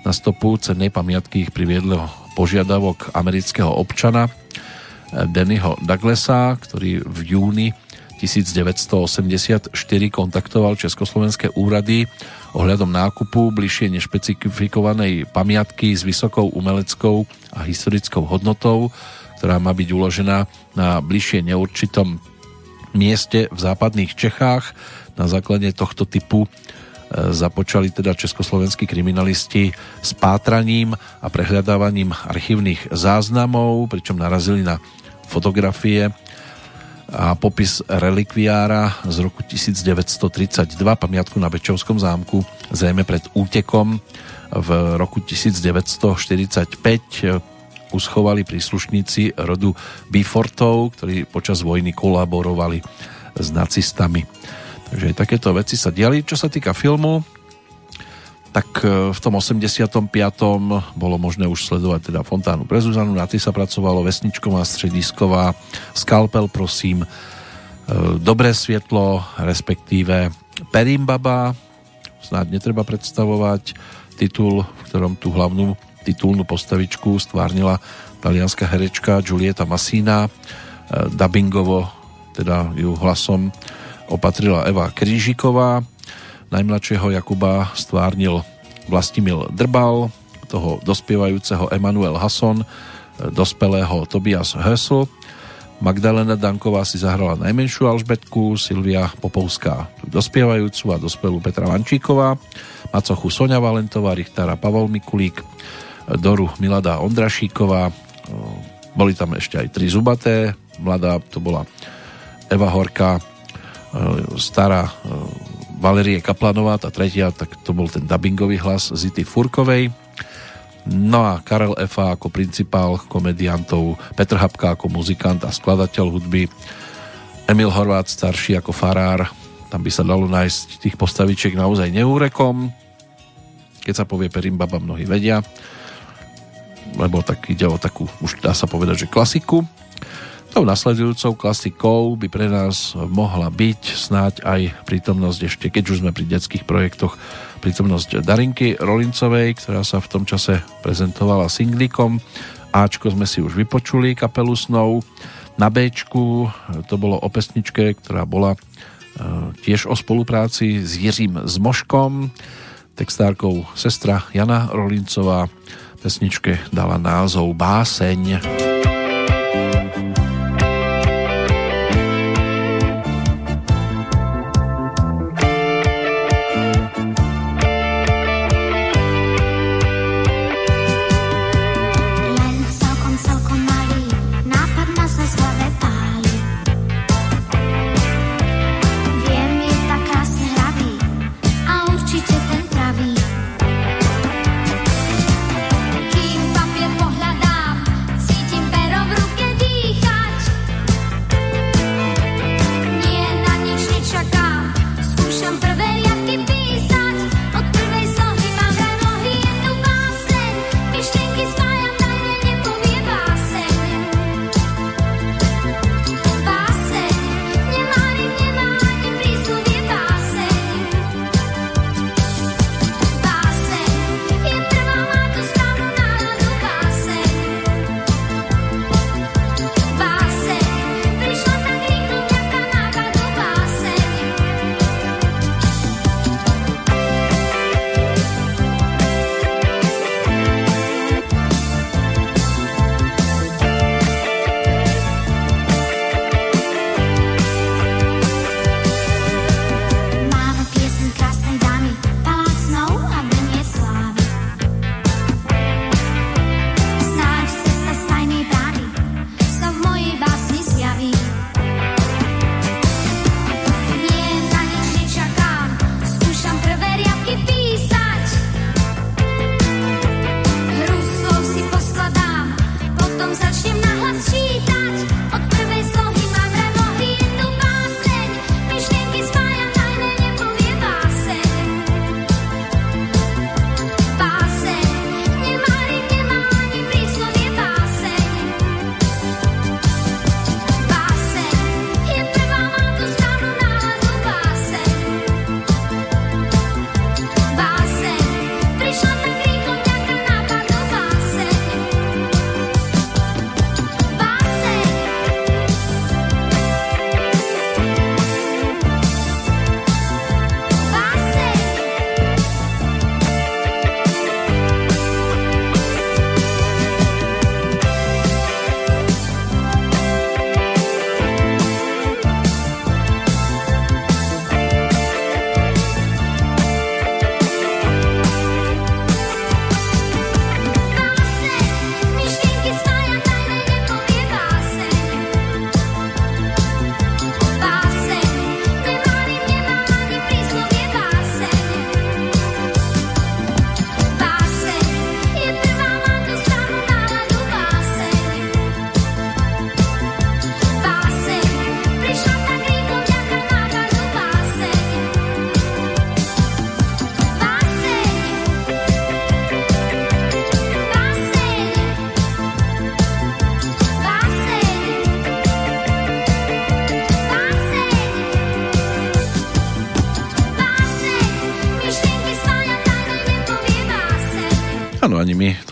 Na stopu cennej pamiatky ich priviedlo požiadavok amerického občana e, Dennyho Douglasa, ktorý v júni 1984 kontaktoval československé úrady ohľadom nákupu bližšie nešpecifikovanej pamiatky s vysokou umeleckou a historickou hodnotou, ktorá má byť uložená na bližšie neurčitom mieste v západných Čechách. Na základe tohto typu e, započali teda československí kriminalisti s pátraním a prehľadávaním archívnych záznamov, pričom narazili na fotografie a popis relikviára z roku 1932, pamiatku na Bečovskom zámku, zrejme pred útekom v roku 1945 uschovali príslušníci rodu Bifortov, ktorí počas vojny kolaborovali s nacistami. Takže takéto veci sa diali. Čo sa týka filmu, tak e, v tom 85. bolo možné už sledovať teda Fontánu pre Zuzanu, na tej sa pracovalo Vesničková, Stredisková, Skalpel, prosím, e, Dobré svietlo, respektíve Perimbaba, snáď netreba predstavovať titul, v ktorom tú hlavnú titulnú postavičku stvárnila talianská herečka Giulietta Massina, e, dubbingovo teda ju hlasom opatrila Eva Krížiková, Najmladšieho Jakuba stvárnil Vlastimil Drbal, toho dospievajúceho Emanuel Hasson, dospelého Tobias Hösl, Magdalena Danková si zahrala najmenšiu Alžbetku, Silvia Popovská dospievajúcu a dospelú Petra Vančíková, Macochu Sonia Valentová, Richtara Pavol Mikulík, Doru Milada Ondrašíková, boli tam ešte aj tri zubaté, mladá to bola Eva Horka, stará Valerie Kaplanová, tá tretia, tak to bol ten dubbingový hlas Zity Furkovej. No a Karel Efa ako principál komediantov, Petr Hapka ako muzikant a skladateľ hudby, Emil Horvát starší ako farár, tam by sa dalo nájsť tých postavičiek naozaj neúrekom. Keď sa povie Perimbaba, mnohí vedia, lebo tak ide o takú, už dá sa povedať, že klasiku. Tou nasledujúcou klasikou by pre nás mohla byť snáď aj prítomnosť ešte, keď už sme pri detských projektoch, prítomnosť Darinky Rolincovej, ktorá sa v tom čase prezentovala singlikom. Ačko sme si už vypočuli kapelu Snow. Na Bčku to bolo o pesničke, ktorá bola e, tiež o spolupráci s Jiřím Zmoškom, textárkou sestra Jana Rolincová. Pesničke dala názov Báseň. Báseň.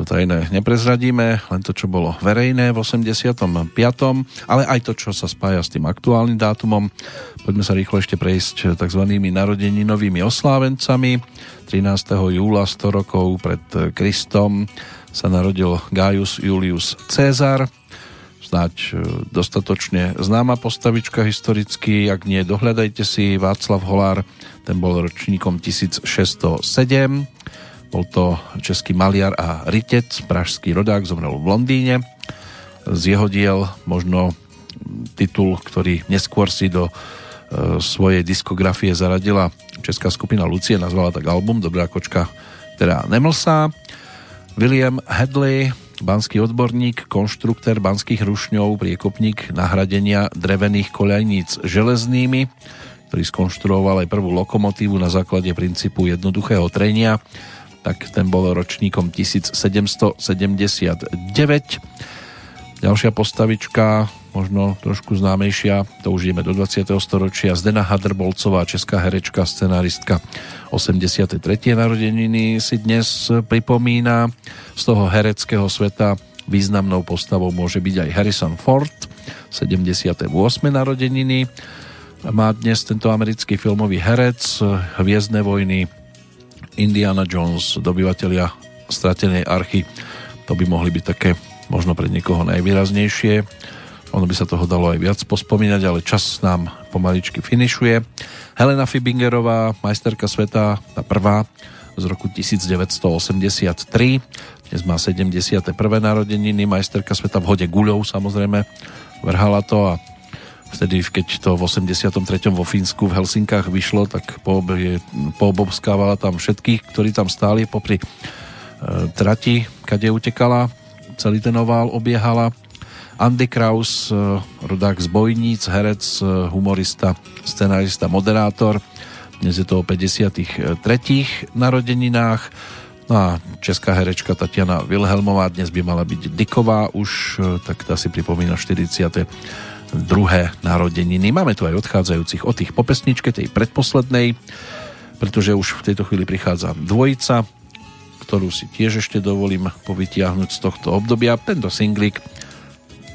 Tajné neprezradíme, len to, čo bolo verejné v 85. ale aj to, čo sa spája s tým aktuálnym dátumom. Poďme sa rýchlo ešte prejsť tzv. narodeninovými oslávencami. 13. júla 100 rokov pred Kristom sa narodil Gaius Julius Cezar, snáď e, dostatočne známa postavička historicky, ak nie, dohľadajte si Václav Holár, ten bol ročníkom 1607 bol to český maliar a rytec, pražský rodák, zomrel v Londýne. Z jeho diel možno titul, ktorý neskôr si do e, svojej diskografie zaradila česká skupina Lucie, nazvala tak album Dobrá kočka, teda nemlsá. William Hadley, banský odborník, konštruktér banských rušňov, priekopník nahradenia drevených koľajníc železnými, ktorý skonštruoval aj prvú lokomotívu na základe princípu jednoduchého trenia tak ten bol ročníkom 1779. Ďalšia postavička, možno trošku známejšia, to už ideme do 20. storočia, Zdena Hadrbolcová, česká herečka, scenáristka 83. narodeniny si dnes pripomína. Z toho hereckého sveta významnou postavou môže byť aj Harrison Ford, 78. narodeniny. Má dnes tento americký filmový herec, Hviezdne vojny, Indiana Jones, dobyvatelia stratenej archy. To by mohli byť také možno pre niekoho najvýraznejšie. Ono by sa toho dalo aj viac pospomínať, ale čas nám pomaličky finišuje. Helena Fibingerová, majsterka sveta, tá prvá z roku 1983. Dnes má 71. narodeniny, majsterka sveta v hode guľov samozrejme. Vrhala to a vtedy, keď to v 83. vo Fínsku v Helsinkách vyšlo, tak poobobskávala tam všetkých, ktorí tam stáli popri e, trati, kade utekala celý ten ovál obiehala. Andy Kraus, eh, rodák z Bojníc, herec, eh, humorista, scenárista, moderátor. Dnes je to o 53. narodeninách. No a česká herečka Tatiana Wilhelmová dnes by mala byť Diková už, eh, tak tá si pripomína 40. druhé narodeniny. Máme tu aj odchádzajúcich od tých po pesničke, tej predposlednej, pretože už v tejto chvíli prichádza dvojica ktorú si tiež ešte dovolím povytiahnuť z tohto obdobia. Tento singlik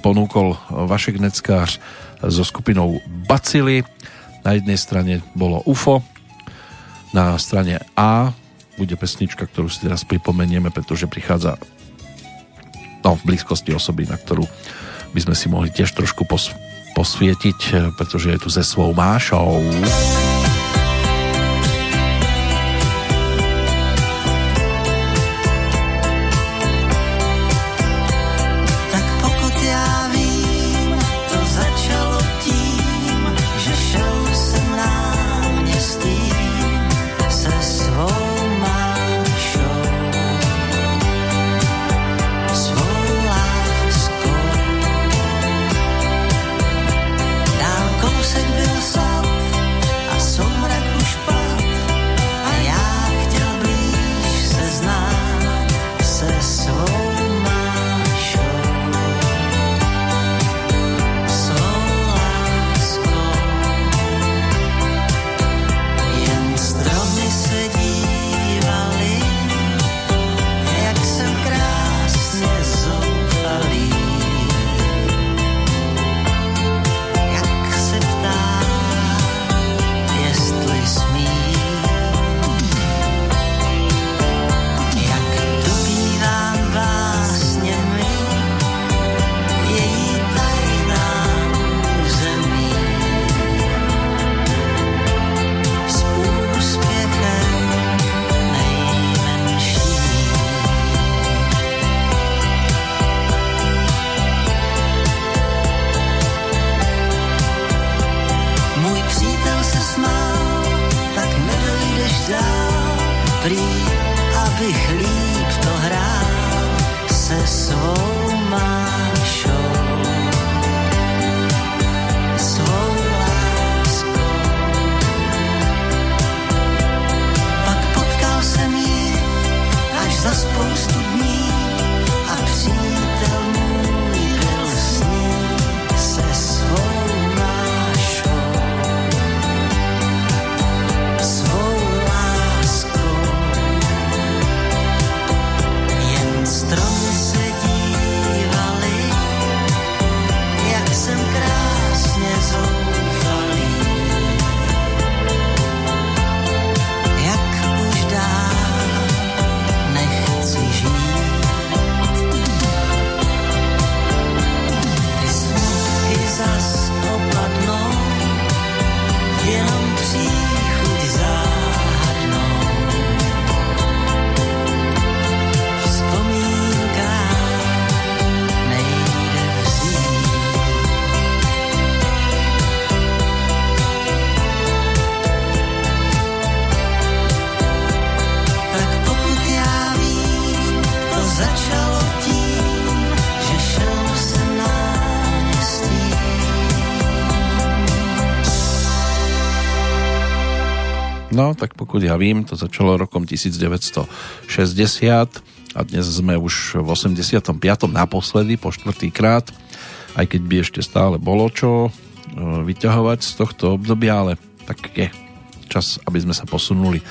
ponúkol Vašek Neckář so skupinou Bacily. Na jednej strane bolo UFO, na strane A bude pesnička, ktorú si teraz pripomenieme, pretože prichádza no, v blízkosti osoby, na ktorú by sme si mohli tiež trošku pos- posvietiť, pretože je tu ze svou mášou. Tak pokud ja vím, to začalo rokom 1960 a dnes sme už v 85. naposledy, po štvrtý krát. aj keď by ešte stále bolo čo e, vyťahovať z tohto obdobia, ale tak je čas, aby sme sa posunuli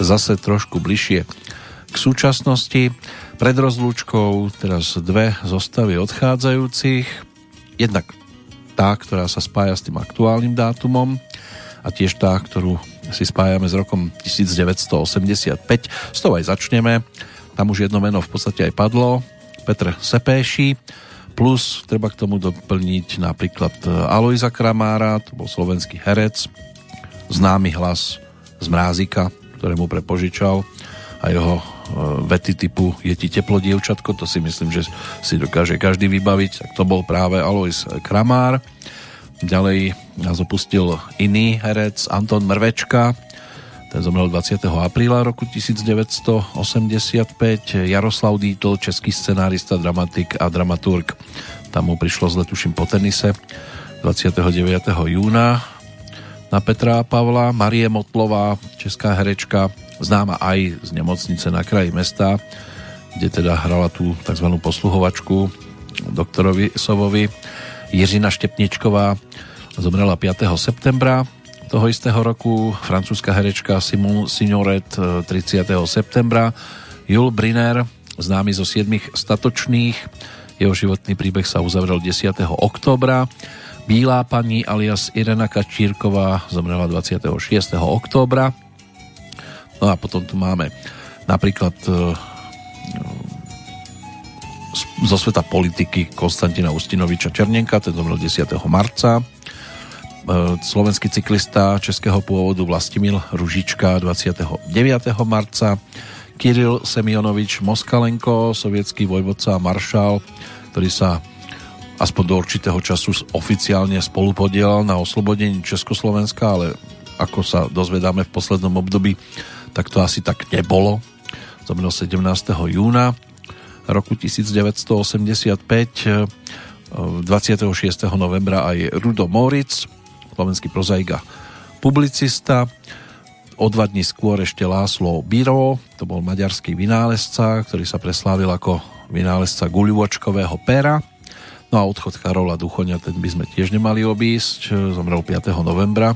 zase trošku bližšie k súčasnosti. Pred rozlúčkou teraz dve zostavy odchádzajúcich. Jednak tá, ktorá sa spája s tým aktuálnym dátumom a tiež tá, ktorú si spájame s rokom 1985. S tou aj začneme. Tam už jedno meno v podstate aj padlo. Petr Sepéši. Plus treba k tomu doplniť napríklad Alojza Kramára, to bol slovenský herec, známy hlas z Mrázika, ktorému prepožičal a jeho e, vety typu je ti teplo dievčatko, to si myslím, že si dokáže každý vybaviť, tak to bol práve Alois Kramár. Ďalej nás opustil iný herec Anton Mrvečka, ten zomrel 20. apríla roku 1985. Jaroslav Dítl, český scenárista, dramatik a dramaturg. Tam mu prišlo zle, tuším, po tenise 29. júna na Petra Pavla. Marie Motlová, česká herečka, známa aj z nemocnice na kraji mesta, kde teda hrala tú tzv. posluhovačku doktorovi Sovovi. Jiřina Štepničková zomrela 5. septembra toho istého roku, francúzska herečka Simon Signoret 30. septembra, Jul Briner, známy zo 7 statočných, jeho životný príbeh sa uzavrel 10. októbra, Bílá pani alias Irena Kačírková zomrela 26. októbra. No a potom tu máme napríklad e, zo sveta politiky Konstantina Ustinoviča Černenka, ten zomrel 10. marca. E, slovenský cyklista českého pôvodu Vlastimil Ružička 29. marca, Kiril Semionovič Moskalenko, sovietský vojvodca a maršál, ktorý sa aspoň do určitého času oficiálne spolupodielal na oslobodení Československa, ale ako sa dozvedáme v poslednom období, tak to asi tak nebolo. Zomrel 17. júna roku 1985, 26. novembra aj Rudo Moritz, slovenský prozaik a publicista. O dva dní skôr ešte Láslo Biro, to bol maďarský vynálezca, ktorý sa preslávil ako vynálezca guľuvočkového pera. No a odchod Karola Duchoňa, ten by sme tiež nemali obísť, zomrel 5. novembra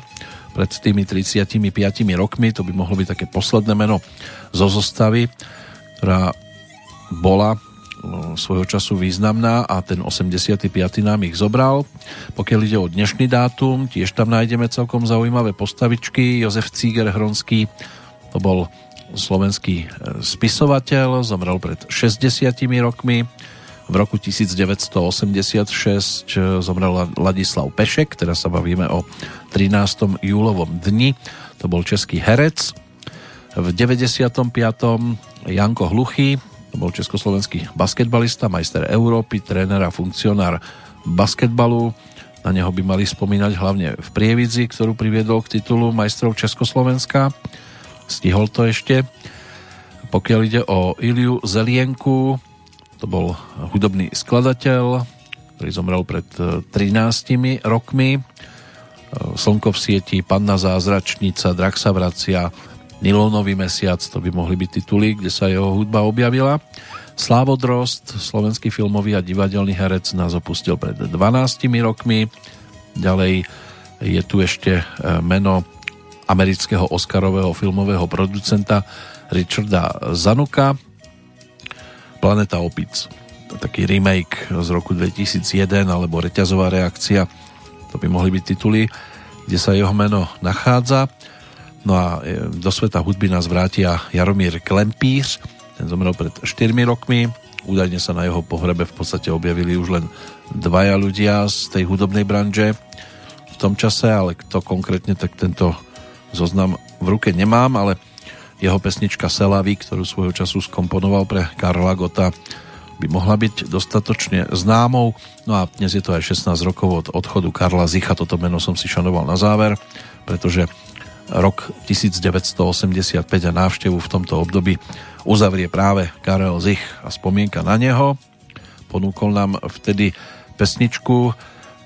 pred tými 35 rokmi, to by mohlo byť také posledné meno zo zostavy, ktorá bola svojho času významná a ten 85. nám ich zobral. Pokiaľ ide o dnešný dátum, tiež tam nájdeme celkom zaujímavé postavičky. Jozef Cíger Hronský, to bol slovenský e, spisovateľ, zomrel pred 60 rokmi. V roku 1986 e, zomrel Ladislav Pešek, teraz sa bavíme o 13. júlovom dni, to bol český herec. V 95. Janko Hluchý, to bol československý basketbalista, majster Európy, tréner a funkcionár basketbalu. Na neho by mali spomínať hlavne v Prievidzi, ktorú priviedol k titulu majstrov Československa. Stihol to ešte. Pokiaľ ide o Iliu Zelienku, to bol hudobný skladateľ, ktorý zomrel pred 13 e, rokmi. E, Slnko v sieti, Panna zázračnica, Drak sa vracia, Nilónový mesiac, to by mohli byť tituly, kde sa jeho hudba objavila. Slávo Drost, slovenský filmový a divadelný herec, nás opustil pred 12 rokmi. Ďalej je tu ešte e, meno amerického Oscarového filmového producenta Richarda Zanuka. Planeta opic. Taký remake z roku 2001 alebo Reťazová reakcia. To by mohli byť tituly, kde sa jeho meno nachádza. No a e, do sveta hudby nás vrátia Jaromír Klempíř, ten zomrel pred 4 rokmi. Údajne sa na jeho pohrebe v podstate objavili už len dvaja ľudia z tej hudobnej branže v tom čase, ale kto konkrétne, tak tento zoznam v ruke nemám, ale jeho pesnička Selavy, ktorú svojho času skomponoval pre Karla Gota, by mohla byť dostatočne známou. No a dnes je to aj 16 rokov od odchodu Karla Zicha, toto meno som si šanoval na záver, pretože rok 1985 a návštevu v tomto období uzavrie práve Karel Zich a spomienka na neho. Ponúkol nám vtedy pesničku,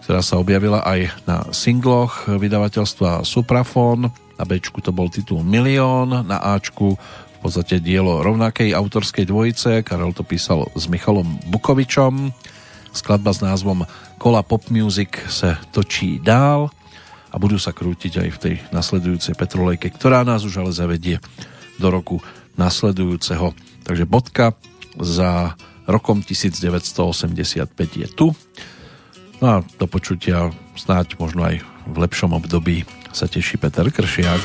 ktorá sa objavila aj na singloch vydavateľstva Suprafon. Na B to bol titul Milión, na A v podstate dielo rovnakej autorskej dvojice. Karel to písal s Michalom Bukovičom. Skladba s názvom Kola Pop Music se točí dál a budú sa krútiť aj v tej nasledujúcej petrolejke, ktorá nás už ale zavedie do roku nasledujúceho. Takže bodka za rokom 1985 je tu. No a do počutia snáď možno aj v lepšom období sa teší Peter Kršiak.